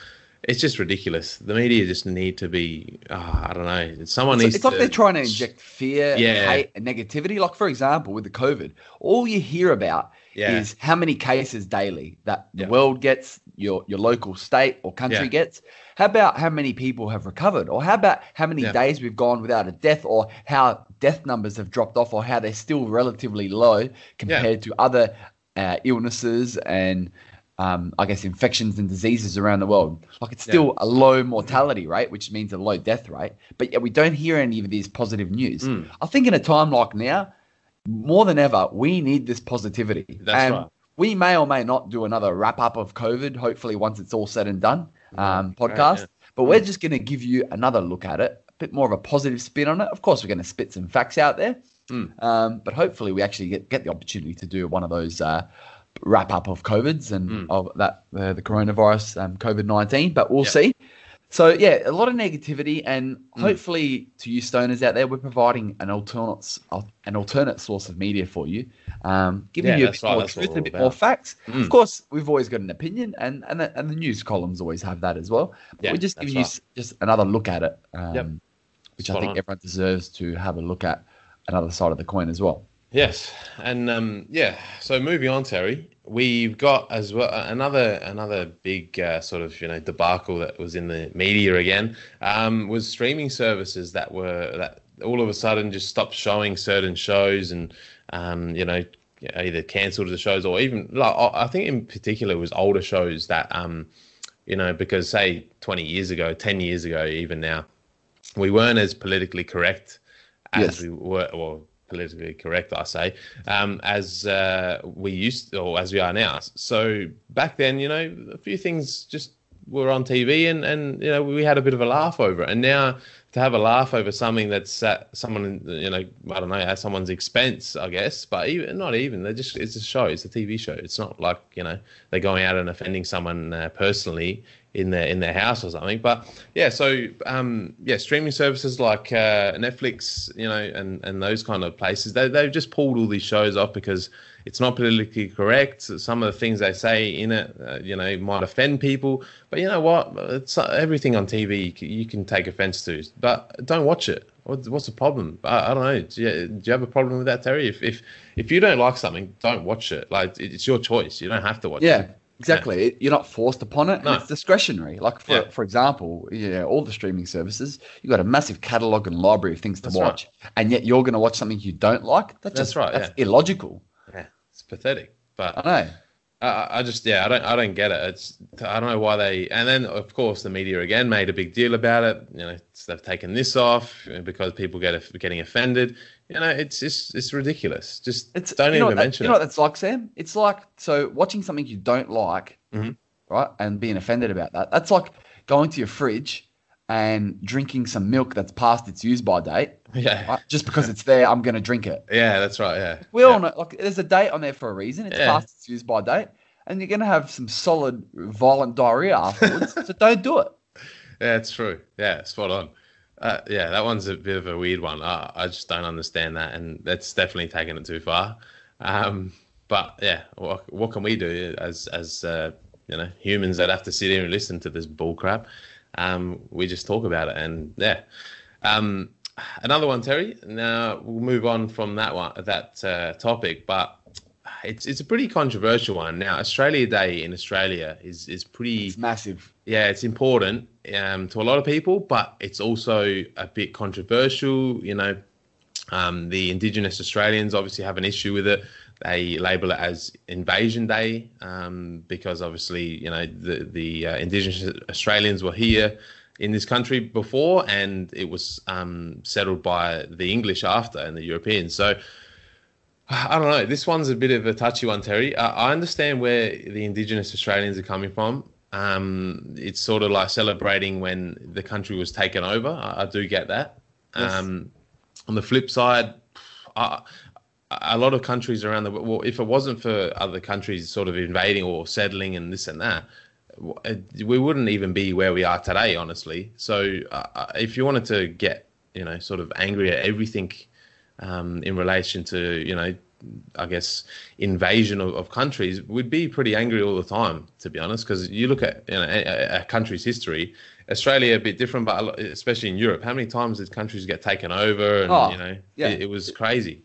it's just ridiculous. The media just need to be. Oh, I don't know. Someone It's, needs. it's like they're trying to inject fear, Yeah. hate, and negativity. Like, for example, with the COVID, all you hear about Yeah. is how many cases daily that the Yeah. world gets, your your local state or country gets. How about how many people have recovered, or how about how many days we've gone without a death, or how death numbers have dropped off, or how they're still relatively low compared to other uh, illnesses and. Um, I guess infections and diseases around the world. Like it's still a low mortality rate, which means a low death rate. But yet we don't hear any of these positive news. Mm. I think in a time like now, more than ever, we need this positivity. That's and right. we may or may not do another wrap up of COVID, hopefully once it's all said and done, um, Right, podcast. yeah. But we're just going to give you another look at it, a bit more of a positive spin on it. Of course, we're going to spit some facts out there. Mm. Um, but hopefully, we actually get, get the opportunity to do one of those uh, wrap up of COVIDs and Mm. of that uh, the coronavirus, um, COVID nineteen. But we'll Yep. see. So yeah, a lot of negativity, and Mm. hopefully to you stoners out there, we're providing an alternate an alternate source of media for you, um, giving Yeah, you a bit right, more truth, a bit all more facts. Mm. Of course, we've always got an opinion, and and the, and the news columns always have that as well. But Yeah, we're just giving you right. s- just another look at it, um, Yep. which I think on. everyone deserves to have a look at another side of the coin as well. Yes, and um, yeah. So moving on, Terry. we've got as well another another big uh, sort of you know debacle that was in the media again um, was streaming services that were that all of a sudden just stopped showing certain shows and um, you know either cancelled the shows or even like I think in particular it was older shows that um, you know because say 20 years ago 10 years ago even now we weren't as politically correct as yes. we were well politically correct, I say, um, as uh, we used to, or as we are now. So back then, you know, a few things just were on TV, and and you know we had a bit of a laugh over it. And now to have a laugh over something that's at someone, you know, I don't know, at someone's expense, I guess, but even not even. They just it's a show, it's a TV show. It's not like you know they're going out and offending someone uh, personally in their in their house or something. But yeah, so um, yeah, streaming services like uh, Netflix, you know, and and those kind of places, they they've just pulled all these shows off because it's not politically correct. Some of the things they say in it, uh, you know, might offend people. But you know what? It's uh, everything on TV you can take offense to, but don't watch it. What's the problem? I, I don't know. Do you, do you, have a problem with that, Terry? If if if you don't like something, don't watch it. Like it's your choice. You don't have to watch yeah. it. Exactly. Yeah. Exactly. You're not forced upon it. No. It's discretionary. Like for yeah. for example, yeah, all the streaming services, you've got a massive catalog and library of things to that's watch, right. and yet you're going to watch something you don't like. That's, that's just, right. That's yeah. illogical. Yeah, it's pathetic. But I know. I, I just yeah, I don't I don't get it. It's I don't know why they and then of course the media again made a big deal about it. You know, they've taken this off because people get getting offended. You know, it's just it's ridiculous. Just it's, don't even mention that, it. You know what that's like, Sam? It's like so watching something you don't like, mm-hmm. right, and being offended about that. That's like going to your fridge and drinking some milk that's past its use by date. Yeah. Right? Just because it's there, I'm going to drink it. Yeah, that's right. Yeah. We yeah. all know, like, there's a date on there for a reason. It's yeah. past its use by date, and you're going to have some solid, violent diarrhea afterwards. so don't do it. [laughs] Yeah, it's true. Yeah, spot on. Uh, yeah, that one's a bit of a weird one. I, I just don't understand that, and that's definitely taking it too far. Um, but yeah, what, what can we do as as uh, you know humans that have to sit here and listen to this bull crap? Um, we just talk about it, and yeah. Um, another one, Terry. Now we'll move on from that one, that uh, topic, but it's it's a pretty controversial one. Now, Australia Day in Australia is is pretty it's massive. Yeah, it's important um, to a lot of people, but it's also a bit controversial. You know, um, the Indigenous Australians obviously have an issue with it. They label it as Invasion Day um, because obviously, you know, the the uh, Indigenous Australians were here in this country before, and it was um, settled by the English after and the Europeans. So I don't know. This one's a bit of a touchy one, Terry. I understand where the Indigenous Australians are coming from. Um, it's sort of like celebrating when the country was taken over. I, I do get that. Yes. Um, on the flip side, I, a lot of countries around the world, well, if it wasn't for other countries sort of invading or settling and this and that, we wouldn't even be where we are today, honestly. So uh, if you wanted to get, you know, sort of angry at everything um, in relation to you know I guess invasion of, of, countries, we'd be pretty angry all the time, to be honest. Because you look at you know, a, a, country's history, Australia a bit different, but especially in Europe, how many times did countries get taken over? And oh, you know, yeah. it, it, was crazy.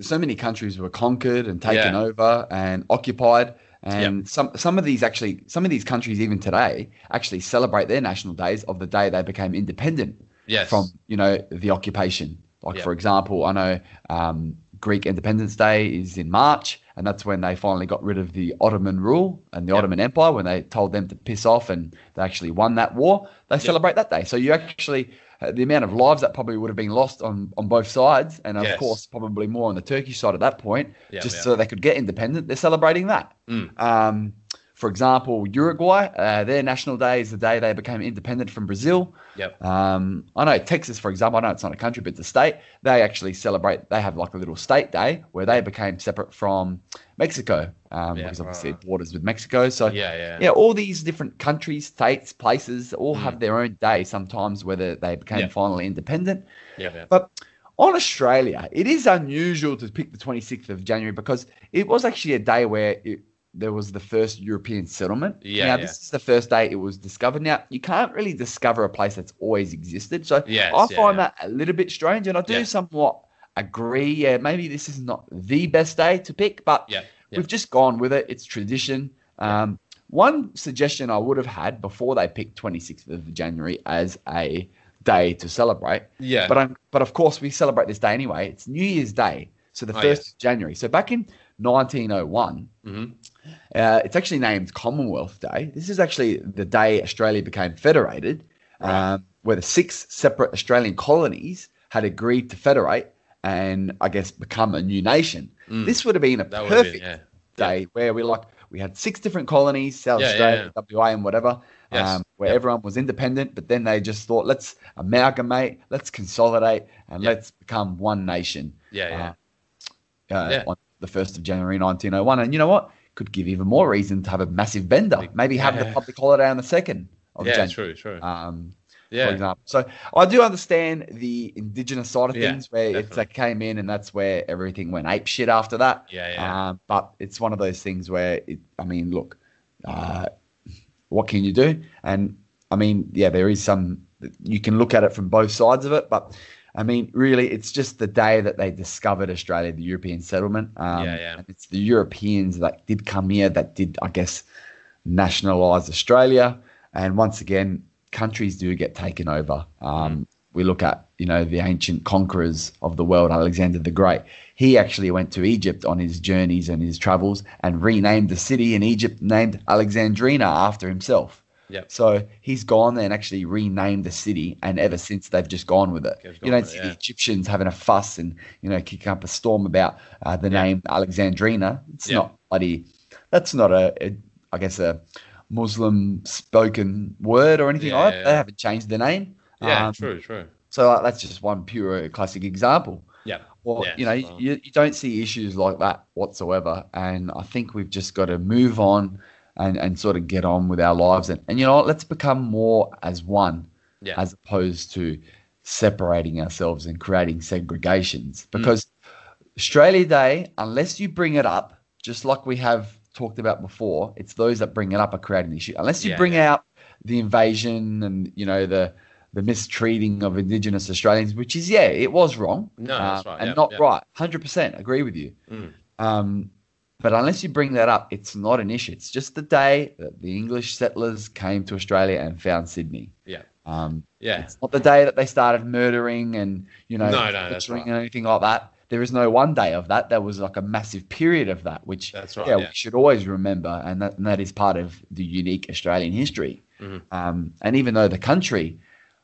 So many countries were conquered and taken yeah. over and occupied. And yep. some some of these actually some of these countries even today actually celebrate their national days of the day they became independent yes. from you know the occupation. Like yep. for example, I know um, Greek Independence Day is in March, and that's when they finally got rid of the Ottoman rule and the yep. Ottoman Empire. When they told them to piss off, and they actually won that war, they celebrate that day. So you actually the amount of lives that probably would have been lost on, on both sides, and of yes. course probably more on the Turkish side at that point, just so they could get independent. They're celebrating that. Mm. Um, for example, Uruguay, uh, their national day is the day they became independent from Brazil. Yep. Um, I know Texas, for example, I know it's not a country, but a state. They actually celebrate, they have like a little state day where they became separate from Mexico um, yeah, because obviously right. it borders with Mexico. So, yeah, yeah. Yeah, all these different countries, states, places all mm. have their own day sometimes, whether they became yeah. finally independent. Yeah, yeah. But on Australia, it is unusual to pick the 26th of January because it was actually a day where it, there was the first European settlement. Yeah. Now, yeah. this is the first day it was discovered. Now, you can't really discover a place that's always existed. So yes, I yeah, find yeah. that a little bit strange. And I do somewhat agree. Yeah, maybe this is not the best day to pick, but yeah. we've just gone with it. It's tradition. Um, one suggestion I would have had before they picked 26th of January as a day to celebrate. Yeah. But I'm, but of course we celebrate this day anyway. It's New Year's Day, so the Oh, first yes. January. So back in 1901, Mhm. uh, it's actually named Commonwealth Day. This is actually the day Australia became federated, Right. um, where the six separate Australian colonies had agreed to federate and I guess become a new nation. Mm. This would have been a That perfect been, yeah. day where we like we had six different colonies, South Yeah, yeah, Australia, WA, and whatever, Yes. um, where Yep. everyone was independent. But then they just thought, let's amalgamate, let's consolidate, and Yep. let's become one nation. Yeah, yeah. Uh, Yeah. on the first of January, nineteen oh one, and you know what? Could give even more reason to have a massive bender. Maybe have the public holiday on the second of yeah, January. true, true. Um, for yeah. example. So I do understand the indigenous side of Yeah, things where it's definitely. that came in and that's where everything went ape shit after that. Yeah, yeah. Um, but it's one of those things where it, I mean, look, uh, what can you do? And I mean, yeah, there is some. You can look at it from both sides of it, but I mean, really, it's just the day that they discovered Australia, the European settlement. Um, Yeah, yeah. And it's the Europeans that did come here that did, I guess, nationalise Australia. And once again, countries do get taken over. Um, We look at, you know, the ancient conquerors of the world, Alexander the Great. He actually went to Egypt on his journeys and his travels and renamed the city in Egypt named Alexandrina after himself. Yep. So he's gone there and actually renamed the city, and ever since they've just gone with it. You don't see it, the. Egyptians having a fuss and you know kicking up a storm about uh, the Yeah. name Alexandrina. It's Yeah. not bloody. That's not a, a I guess a Muslim spoken word or anything Yeah, like that. yeah. They haven't changed the name. Yeah, Um, true, true. So uh, that's just one pure classic example. Yeah. Well, Yeah, you know, you, you don't see issues like that whatsoever. And I think we've just got to move on and, and sort of get on with our lives. And, and you know? Let's become more as one Yeah. as opposed to separating ourselves and creating segregations. Hmm. Because Australia Day, unless you bring it up, just like we have talked about before, it's those that bring it up are creating the issue. Unless you Yeah, bring yeah. out the invasion and you know the the mistreating of Indigenous Australians, which is yeah, it was wrong. No, that's uh, right, and not right. Hundred percent agree with you. Mm. Um, but unless you bring that up, it's not an issue. It's just the day that the English settlers came to Australia and found Sydney. Yeah. Um, Yeah. it's not the day that they started murdering and you know No, no, that's right. and anything like that. There is no one day of that. There was like a massive period of that, which That's right, yeah, yeah. we should always remember, and that, and that is part of the unique Australian history. Mhm. Um, and even though the country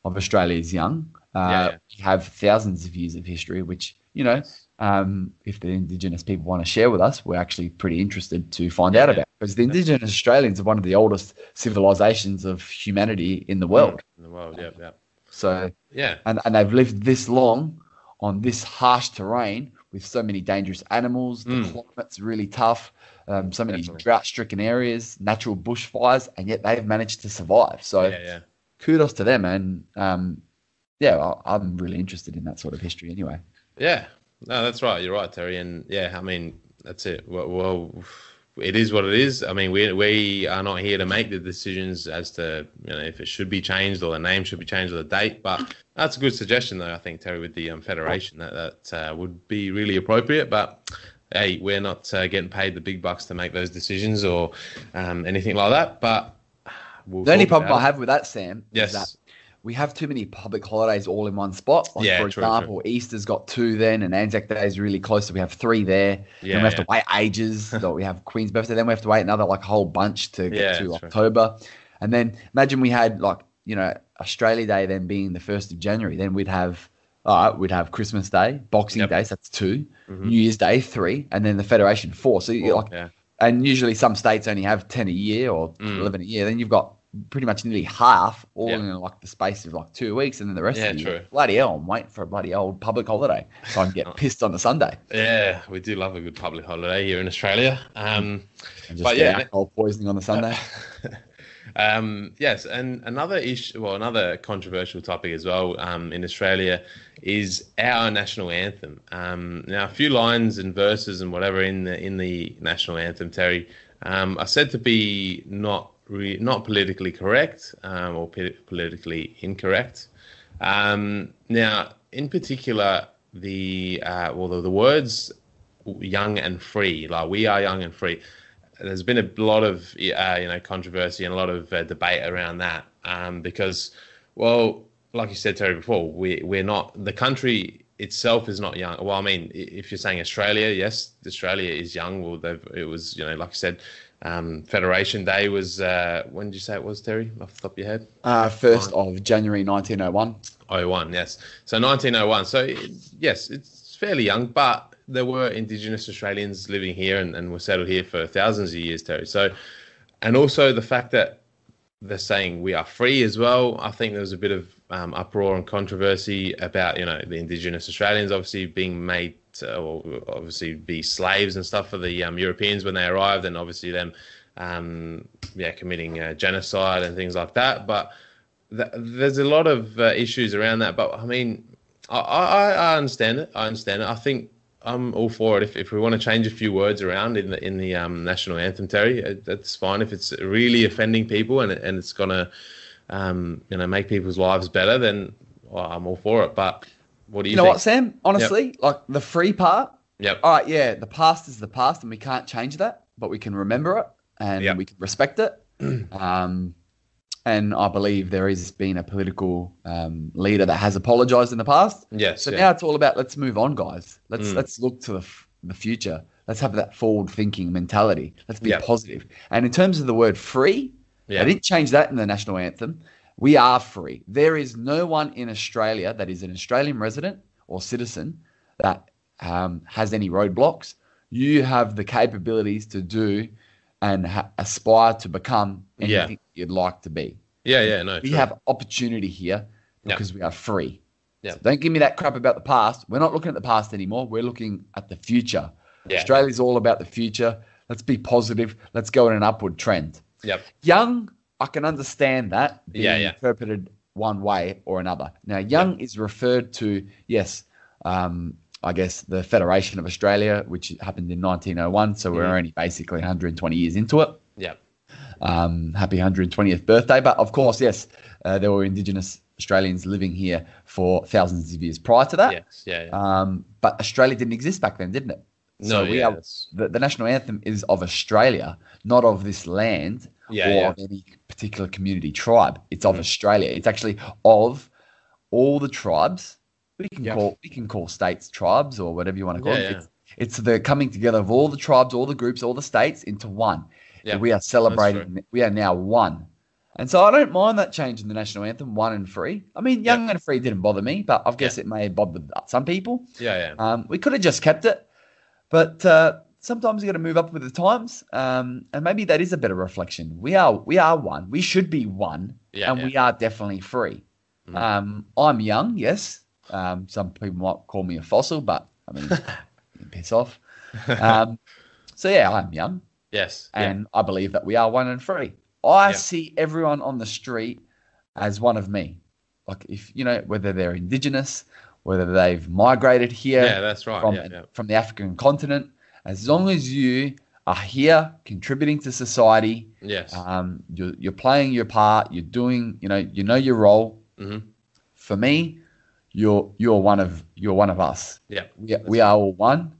of Australia is young, uh, Yeah, yeah. have thousands of years of history, which you know, um, if the Indigenous people want to share with us, we're actually pretty interested to find Yeah, out about. Because the Indigenous Australians are one of the oldest civilizations of humanity in the world. In the world, yeah, yeah. So Yeah. and, and they've lived this long on this harsh terrain with so many dangerous animals. The Mm. climate's really tough. Um, so many drought-stricken areas, natural bushfires, and yet they've managed to survive. So yeah, yeah. kudos to them, and um, yeah, I, I'm really interested in that sort of history anyway. Yeah, no, that's right. You're right, Terry. And yeah, I mean, that's it. Well, well, it is what it is. I mean, we we are not here to make the decisions as to you know if it should be changed or the name should be changed or the date. But that's a good suggestion, though. I think Terry with the um, federation that that uh, would be really appropriate. But hey, we're not uh, getting paid the big bucks to make those decisions or um, anything like that. But we'll The only problem I have with that, Sam, Yes. is that we have too many public holidays all in one spot. Like, Yeah, for true, example, Easter's got two then, and Anzac Day is really close, so we have three there. Yeah, then we have yeah. to wait ages. [laughs] so we have Queen's birthday, then we have to wait another like a whole bunch to get Yeah, to. October. And then imagine we had like, you know, Australia Day then being the first of January. Then we'd have right, we'd have Christmas Day, Boxing Yep. Day, so that's 2 Mhm. New Year's Day, three, and then the Federation four. So you're like yeah. and usually some states only have 10 a year or Mm. 11 a year then you've got pretty much nearly half all Yeah. in like the space of like two weeks and then the rest Yeah, of the year bloody hell i'm waiting for a bloody old public holiday so i can get [laughs] pissed on the sunday Yeah, we do love a good public holiday here in Australia. Um, But yeah. alcohol poisoning on the sunday [laughs] um, yes, and another issue, well, another controversial topic as well um, in Australia is our national anthem. Um, now, a few lines and verses and whatever in the in the national anthem, Terry, um, are said to be not re- not politically correct um, or po- politically incorrect. Um, now, in particular, the uh, well, the, the words young and free. Like we are young and free. There's been a lot of uh, you know controversy and a lot of uh, debate around that um, because, well, like you said Terry before, we we're not the country itself is not young. Well, I mean, if you're saying Australia, yes, Australia is young. Well, it was you know like I said. Um, Federation Day was uh, when did you say it was, Terry? Off the top of your head? Uh, first of January 1901. 01, yes. So 1901. So yes, it's fairly young, but there were Indigenous Australians living here and, and were settled here for thousands of years, Terry. So, and also the fact that they're saying we are free as well. I think there was a bit of um, uproar and controversy about you know the Indigenous Australians obviously being made to, or obviously be slaves and stuff for the um, Europeans when they arrived, and obviously them um, yeah committing uh, genocide and things like that. But th- there's a lot of uh, issues around that. But I mean, I, I, I understand it. I understand it. I think I'm all for it. If, if we want to change a few words around in the in the um, national anthem, Terry, uh, that's fine. If it's really offending people and and it's gonna um, you know make people's lives better, then well, I'm all for it. But what do you? You know think? what, Sam? Honestly, yep. like the free part. Yep. All right. Yeah, the past is the past, and we can't change that, but we can remember it and yep. we can respect it. [clears throat] um, and I believe there has been a political um, leader that has apologised in the past. Yes. So yeah. now it's all about let's move on, guys. Let's mm. let's look to the f- the future. Let's have that forward thinking mentality. Let's be yep. positive. And in terms of the word free, Yeah. I didn't change that in the national anthem. We are free. There is no one in Australia that is an Australian resident or citizen that um, has any roadblocks. You have the capabilities to do and ha- aspire to become Yeah. anything you'd like to be. Yeah, yeah, no. We true. have opportunity here Yeah. because we are free. Yeah. So don't give me that crap about the past. We're not looking at the past anymore. We're looking at the future. Yeah. Australia's all about the future. Let's be positive. Let's go in an upward trend. Yep. Young, I can understand that being Yeah, yeah. interpreted one way or another. Now, young is referred to, yes, um, I guess the Federation of Australia, which happened in 1901. So we're Mhm. only basically 120 years into it. Yep. Um, happy 120th birthday. But of course, yes, uh, there were Indigenous Australians living here for thousands of years prior to that. Yes. Yeah. yeah. Um, but Australia didn't exist back then, didn't it? no. we yeah. are- The, the national anthem is of Australia, not of this land Yeah, or yeah. of any particular community tribe. It's of Mm. Australia. It's actually of all the tribes. We can Yeah. call we can call states tribes or whatever you want to call Yeah, it. yeah. It's, it's the coming together of all the tribes, all the groups, all the states into one. Yeah, we are celebrating. We are now one. And so I don't mind that change in the national anthem, one and free. I mean, young and free didn't bother me, but I guess it may have bothered some people. Yeah. Yeah. Um, we could have just kept it, but uh, sometimes you got to move up with the times, um, and maybe that is a better reflection. We are we are one. We should be one, Yeah, and yeah. we are definitely free. Mhm. Um, I'm young, yes. Um, some people might call me a fossil, but I mean, [laughs] piss off. Um, so yeah, I'm young, yes. yeah. and I believe that we are one and free. I Yeah. see everyone on the street as one of me. Like if you know whether they're indigenous, whether they've migrated here Yeah, that's right. from, yeah, yeah. from the African continent. As long as you are here contributing to society, Yes. um, you're, you're playing your part, you're doing, you know, you know your role. Mhm. For me, you're you're one of you're one of us. Yeah. We, we are all one,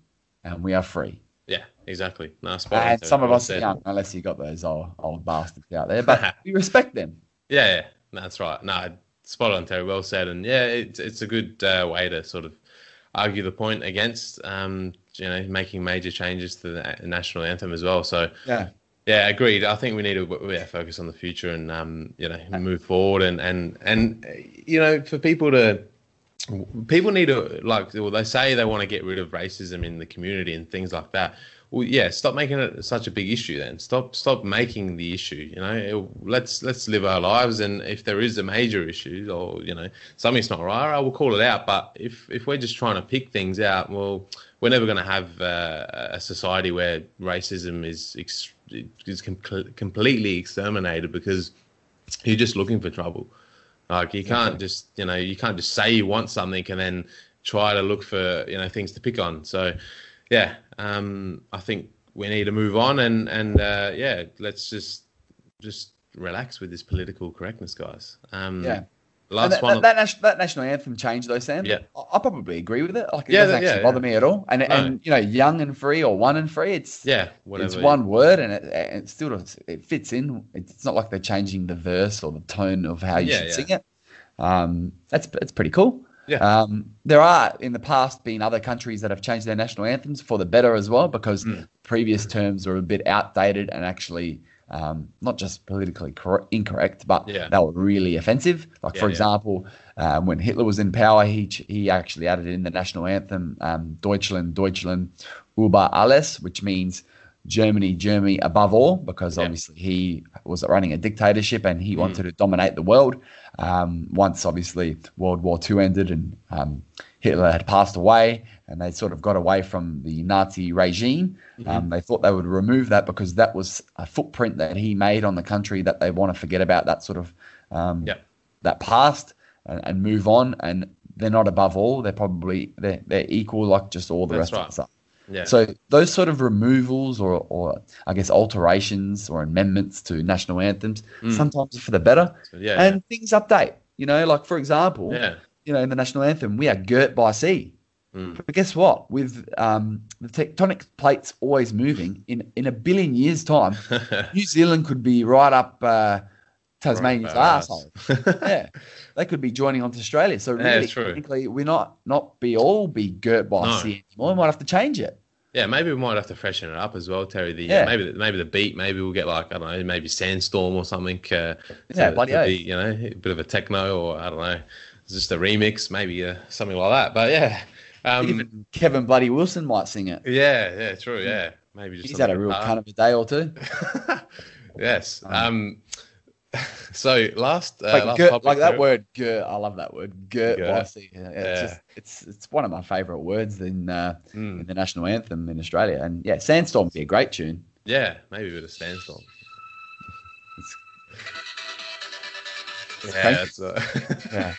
and we are free. Yeah. Exactly. No, spot And some of us are young, unless you got those old, old bastards out there. But [laughs] we respect them. Yeah, yeah, that's right. No, spot on, Terry. Well said. And yeah, it's it's a good uh, way to sort of argue the point against, um, you know, making major changes to the national anthem as well. So Yeah. yeah, agreed. I think we need to yeah, focus on the future and um, you know move forward and and and you know for people to people need to like well, they say they want to get rid of racism in the community and things like that. Well, yeah, stop making it such a big issue. Then stop stop making the issue. You know, let's let's live our lives, and if there is a major issue or you know something's not right, I will call it out. But if if we're just trying to pick things out, well, we're never going to have uh, a society where racism is ex- is com- completely exterminated because you're just looking for trouble. Like you can't just you know you can't just say you want something and then try to look for you know things to pick on. So yeah, um, I think we need to move on and and uh, yeah, let's just just relax with this political correctness, guys. Um, Yeah. last that, one. That, that, that, national anthem change, though, Sam. Yeah. I, I probably agree with it. Like, it Yeah, doesn't actually yeah, bother me at all. And, and you know, young and free or one and free, it's yeah, whatever. it's one word, and it, it still it fits in. It's not like they're changing the verse or the tone of how you Yeah, should yeah. sing it. Um, that's that's pretty cool. Yeah. Um, there are in the past been other countries that have changed their national anthems for the better as well because Hmm. previous terms were a bit outdated and actually um, not just politically cor- incorrect, but Yeah. they were really offensive. Like Yeah, for example, um, when Hitler was in power, he ch- he actually added in the national anthem um, "Deutschland, Deutschland über alles," which means Germany, Germany above all, because Yeah. obviously he was running a dictatorship and he wanted to dominate the world. Um, once obviously World War II ended and um, Hitler had passed away, and they sort of got away from the Nazi regime. Mm-hmm. Um, they thought they would remove that because that was a footprint that he made on the country that they want to forget about that sort of um, Yeah. that past and, and move on. And they're not above all; they're probably they're, they're equal, like just all the That's rest of right. the stuff. Yeah. So those sort of removals or, or I guess alterations or amendments to national anthems sometimes for the better. Mm. yeah, and things update. You know, like for example, yeah. you know, in the national anthem, we are girt by sea. Mm. But guess what? With um, the tectonic plates always moving, in in a billion years' time, [laughs] New Zealand could be right up uh, Tasmania's Right, arsehole. yeah, they could be joining onto Australia. So really, true. technically, we're not not be all be girt by No. anymore. We might have to change it. Yeah, maybe we might have to freshen it up as well, Terry. The Yeah. uh, maybe the, maybe the beat, maybe we'll get like I don't know, maybe sandstorm or something. Uh, Yeah, to, bloody to be, you know, a bit of a techno or I don't know, just a remix, maybe uh, something like that. But yeah, um, Even Kevin Bloody Wilson might sing it. yeah, yeah, true, yeah, maybe just He's had a real kind of a day or two. [laughs] yes. Um. So last, uh, like, last like that word girt. I love that word by. Yeah, It's Yeah. just it's it's one of my favourite words in uh, Mm. in the national anthem in Australia. And yeah, Sandstorm would be a great tune. Yeah, maybe with a bit of sandstorm. It's Yeah, that's, uh, [laughs] Yeah,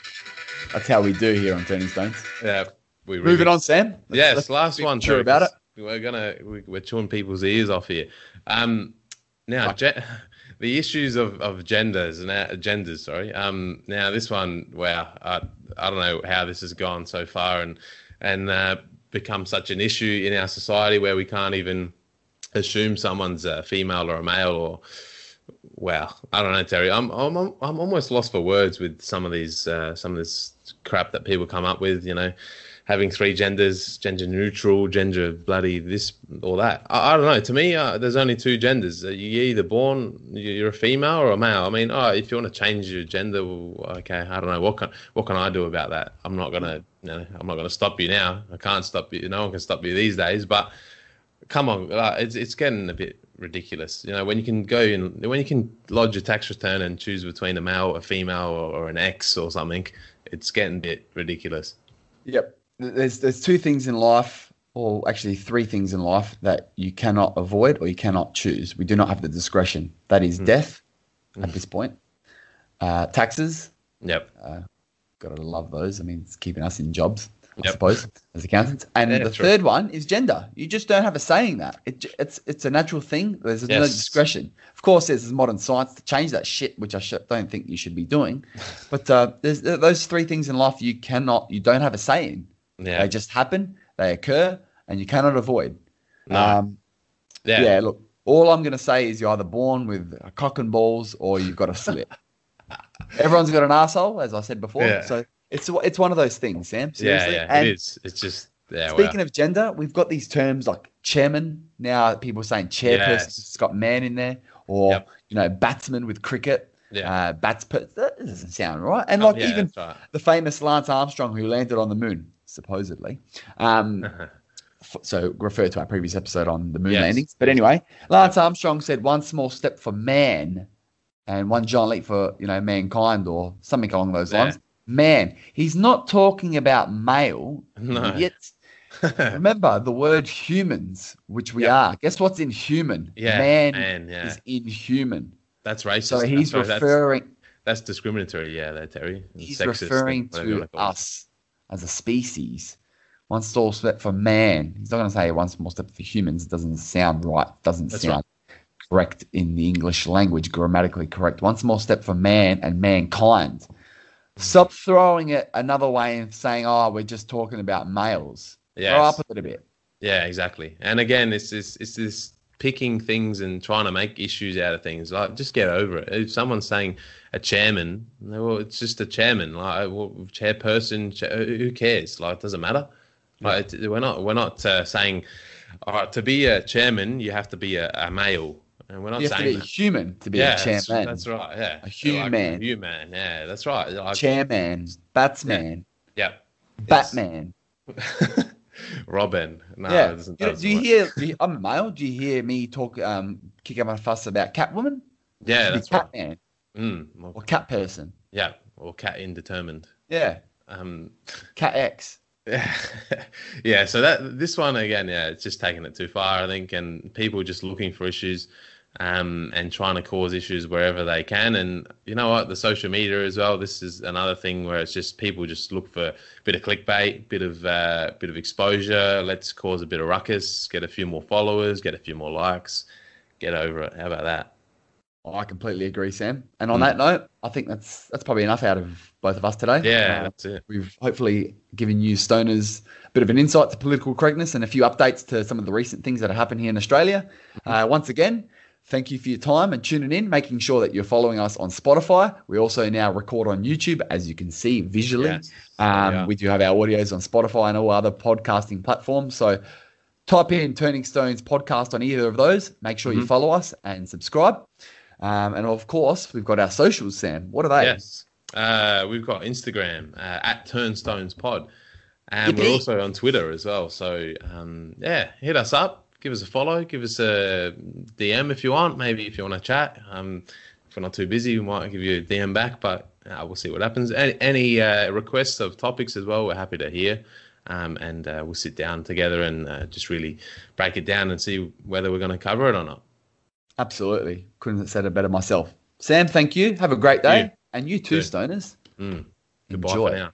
that's how we do here on Turning Stones. yeah. We Moving on, Sam. Let's- Yes, let's last one. Sure about it. We're gonna we, we're chewing people's ears off here. Um, now ge- the issues of, of genders and uh, genders. Sorry. Um, now this one. Wow. I I don't know how this has gone so far and and uh, become such an issue in our society where we can't even assume someone's a female or a male or. Wow, I don't know, Terry. I'm I'm I'm almost lost for words with some of these uh, some of this crap that people come up with. You know, having three genders, gender neutral, gender bloody this or that. I, I don't know. To me, uh, there's only two genders. Uh, You're either born, you're a female or a male. I mean, oh, if you want to change your gender, well, okay. I don't know what can what can I do about that. I'm not gonna, I'm not gonna stop you now. I can't stop you. No one can stop you these days. But come on, it's it's getting a bit ridiculous. You know, when you can go and when you can lodge a tax return and choose between a male, a female, or, or an X or something, it's getting a bit ridiculous. Yep. There's there's two things in life, or actually three things in life that you cannot avoid or you cannot choose. We do not have the discretion. That is Hmm. is death at this point, uh, taxes. Yep. Gotta love those. I mean, it's keeping us in jobs, I Yep. suppose, as accountants. And Yeah, the true. third one is gender. You just don't have a saying that. It, it's it's a natural thing. There's no discretion. Of course, there's modern science to change that shit, which I sh- don't think you should be doing. [laughs] But uh, there's th- those three things in life you cannot, you don't have a say in. Yeah. They just happen, they occur, and you cannot avoid. No. Um, yeah. yeah. look, all I'm going to say is you're either born with a cock and balls or you've got a slit. [laughs] Everyone's got an asshole, as I said before. Yeah. So it's it's one of those things, Sam. Yeah, Seriously. yeah, And it is. It's just yeah. speaking wow. of gender, we've got these terms like chairman. Now people are saying chairperson. Yes. It's got man in there, or Yep. you know, batsman with cricket. Yeah. Uh, bats. That doesn't sound right. And Oh, like yeah, even right. the famous Lance Armstrong who landed on the moon, supposedly. Um, [laughs] so refer to our previous episode on the moon Yes. landings. But anyway, Lance Armstrong said one small step for man and one giant leap for you know mankind or something along those Yeah. lines. Man, he's not talking about male. No. Yet [laughs] remember the word humans, which we Yep. are. Guess what's in human? Yeah, man, man, yeah. is inhuman. That's racist. So he's that's- referring That's, discriminatory. Yeah, there, Terry. he's Sexist, referring to us as a species. One small step for man. He's not going to say one small step for humans. It doesn't sound right. Doesn't That's sound correct in the English language, grammatically correct. One small step for man and mankind. Stop throwing it another way and saying, "Oh, we're just talking about males." Yes. Grow up a little bit. Yeah, exactly. And again, it's this it's this picking things and trying to make issues out of things. Like, just get over it. If someone's saying a chairman, well, it's just a chairman. Like, well, chairperson, cha- who cares? Like, it doesn't matter. Like, we're not we're not uh, saying, right, to be a chairman, you have to be a, a male, and we're not You have to saying be that. human to be yeah, a that's, chairman. that's right. Yeah, A human. Like, human. Yeah, that's right. Like, Chairman, batsman, yeah. Batman. [laughs] [laughs] Robin. No, yeah. it doesn't, doesn't do you hear? Do you, I'm a male. Do you hear me talk? Um, kick up a fuss about Catwoman? Yeah, that's right. Catman Mm, or Cat Person. yeah, or cat indetermined. Yeah, Um, Cat X. Yeah, [laughs] yeah. So that this one again, yeah, it's just taking it too far, I think, and people just looking for issues, um, and trying to cause issues wherever they can. And you know what, the social media as well. This is another thing where it's just people just look for a bit of clickbait, bit of uh, bit of exposure. Let's cause a bit of ruckus, get a few more followers, get a few more likes, get over it. How about that? Oh, I completely agree, Sam. And on Mm. that note, I think that's that's probably enough out of both of us today. Yeah, Uh, that's it. We've hopefully given you stoners a bit of an insight to political correctness and a few updates to some of the recent things that have happened here in Australia. Uh, once again, thank you for your time and tuning in, making sure that you're following us on Spotify. We also now record on YouTube, as you can see visually. Yes. Um, Yeah. We do have our audios on Spotify and all other podcasting platforms. So type in Turning Stones podcast on either of those. Make sure you Mhm. follow us and subscribe. Um, and of course, we've got our socials, Sam. What are they? Yes. Uh, we've got Instagram uh, at Turnstones Pod, and we're also on Twitter as well. So um, yeah, hit us up, give us a follow, give us a DM if you want. Maybe if you want to chat. Um, if we're not too busy, we might give you a DM back, but uh, we'll see what happens. Any, any uh, requests of topics as well, we're happy to hear. Um, and uh, we'll sit down together and uh, just really break it down and see whether we're going to cover it or not. Absolutely. Couldn't have said it better myself. Sam, thank you. Have a great day. you. And you too, Too. stoners. Mm. Goodbye Enjoy.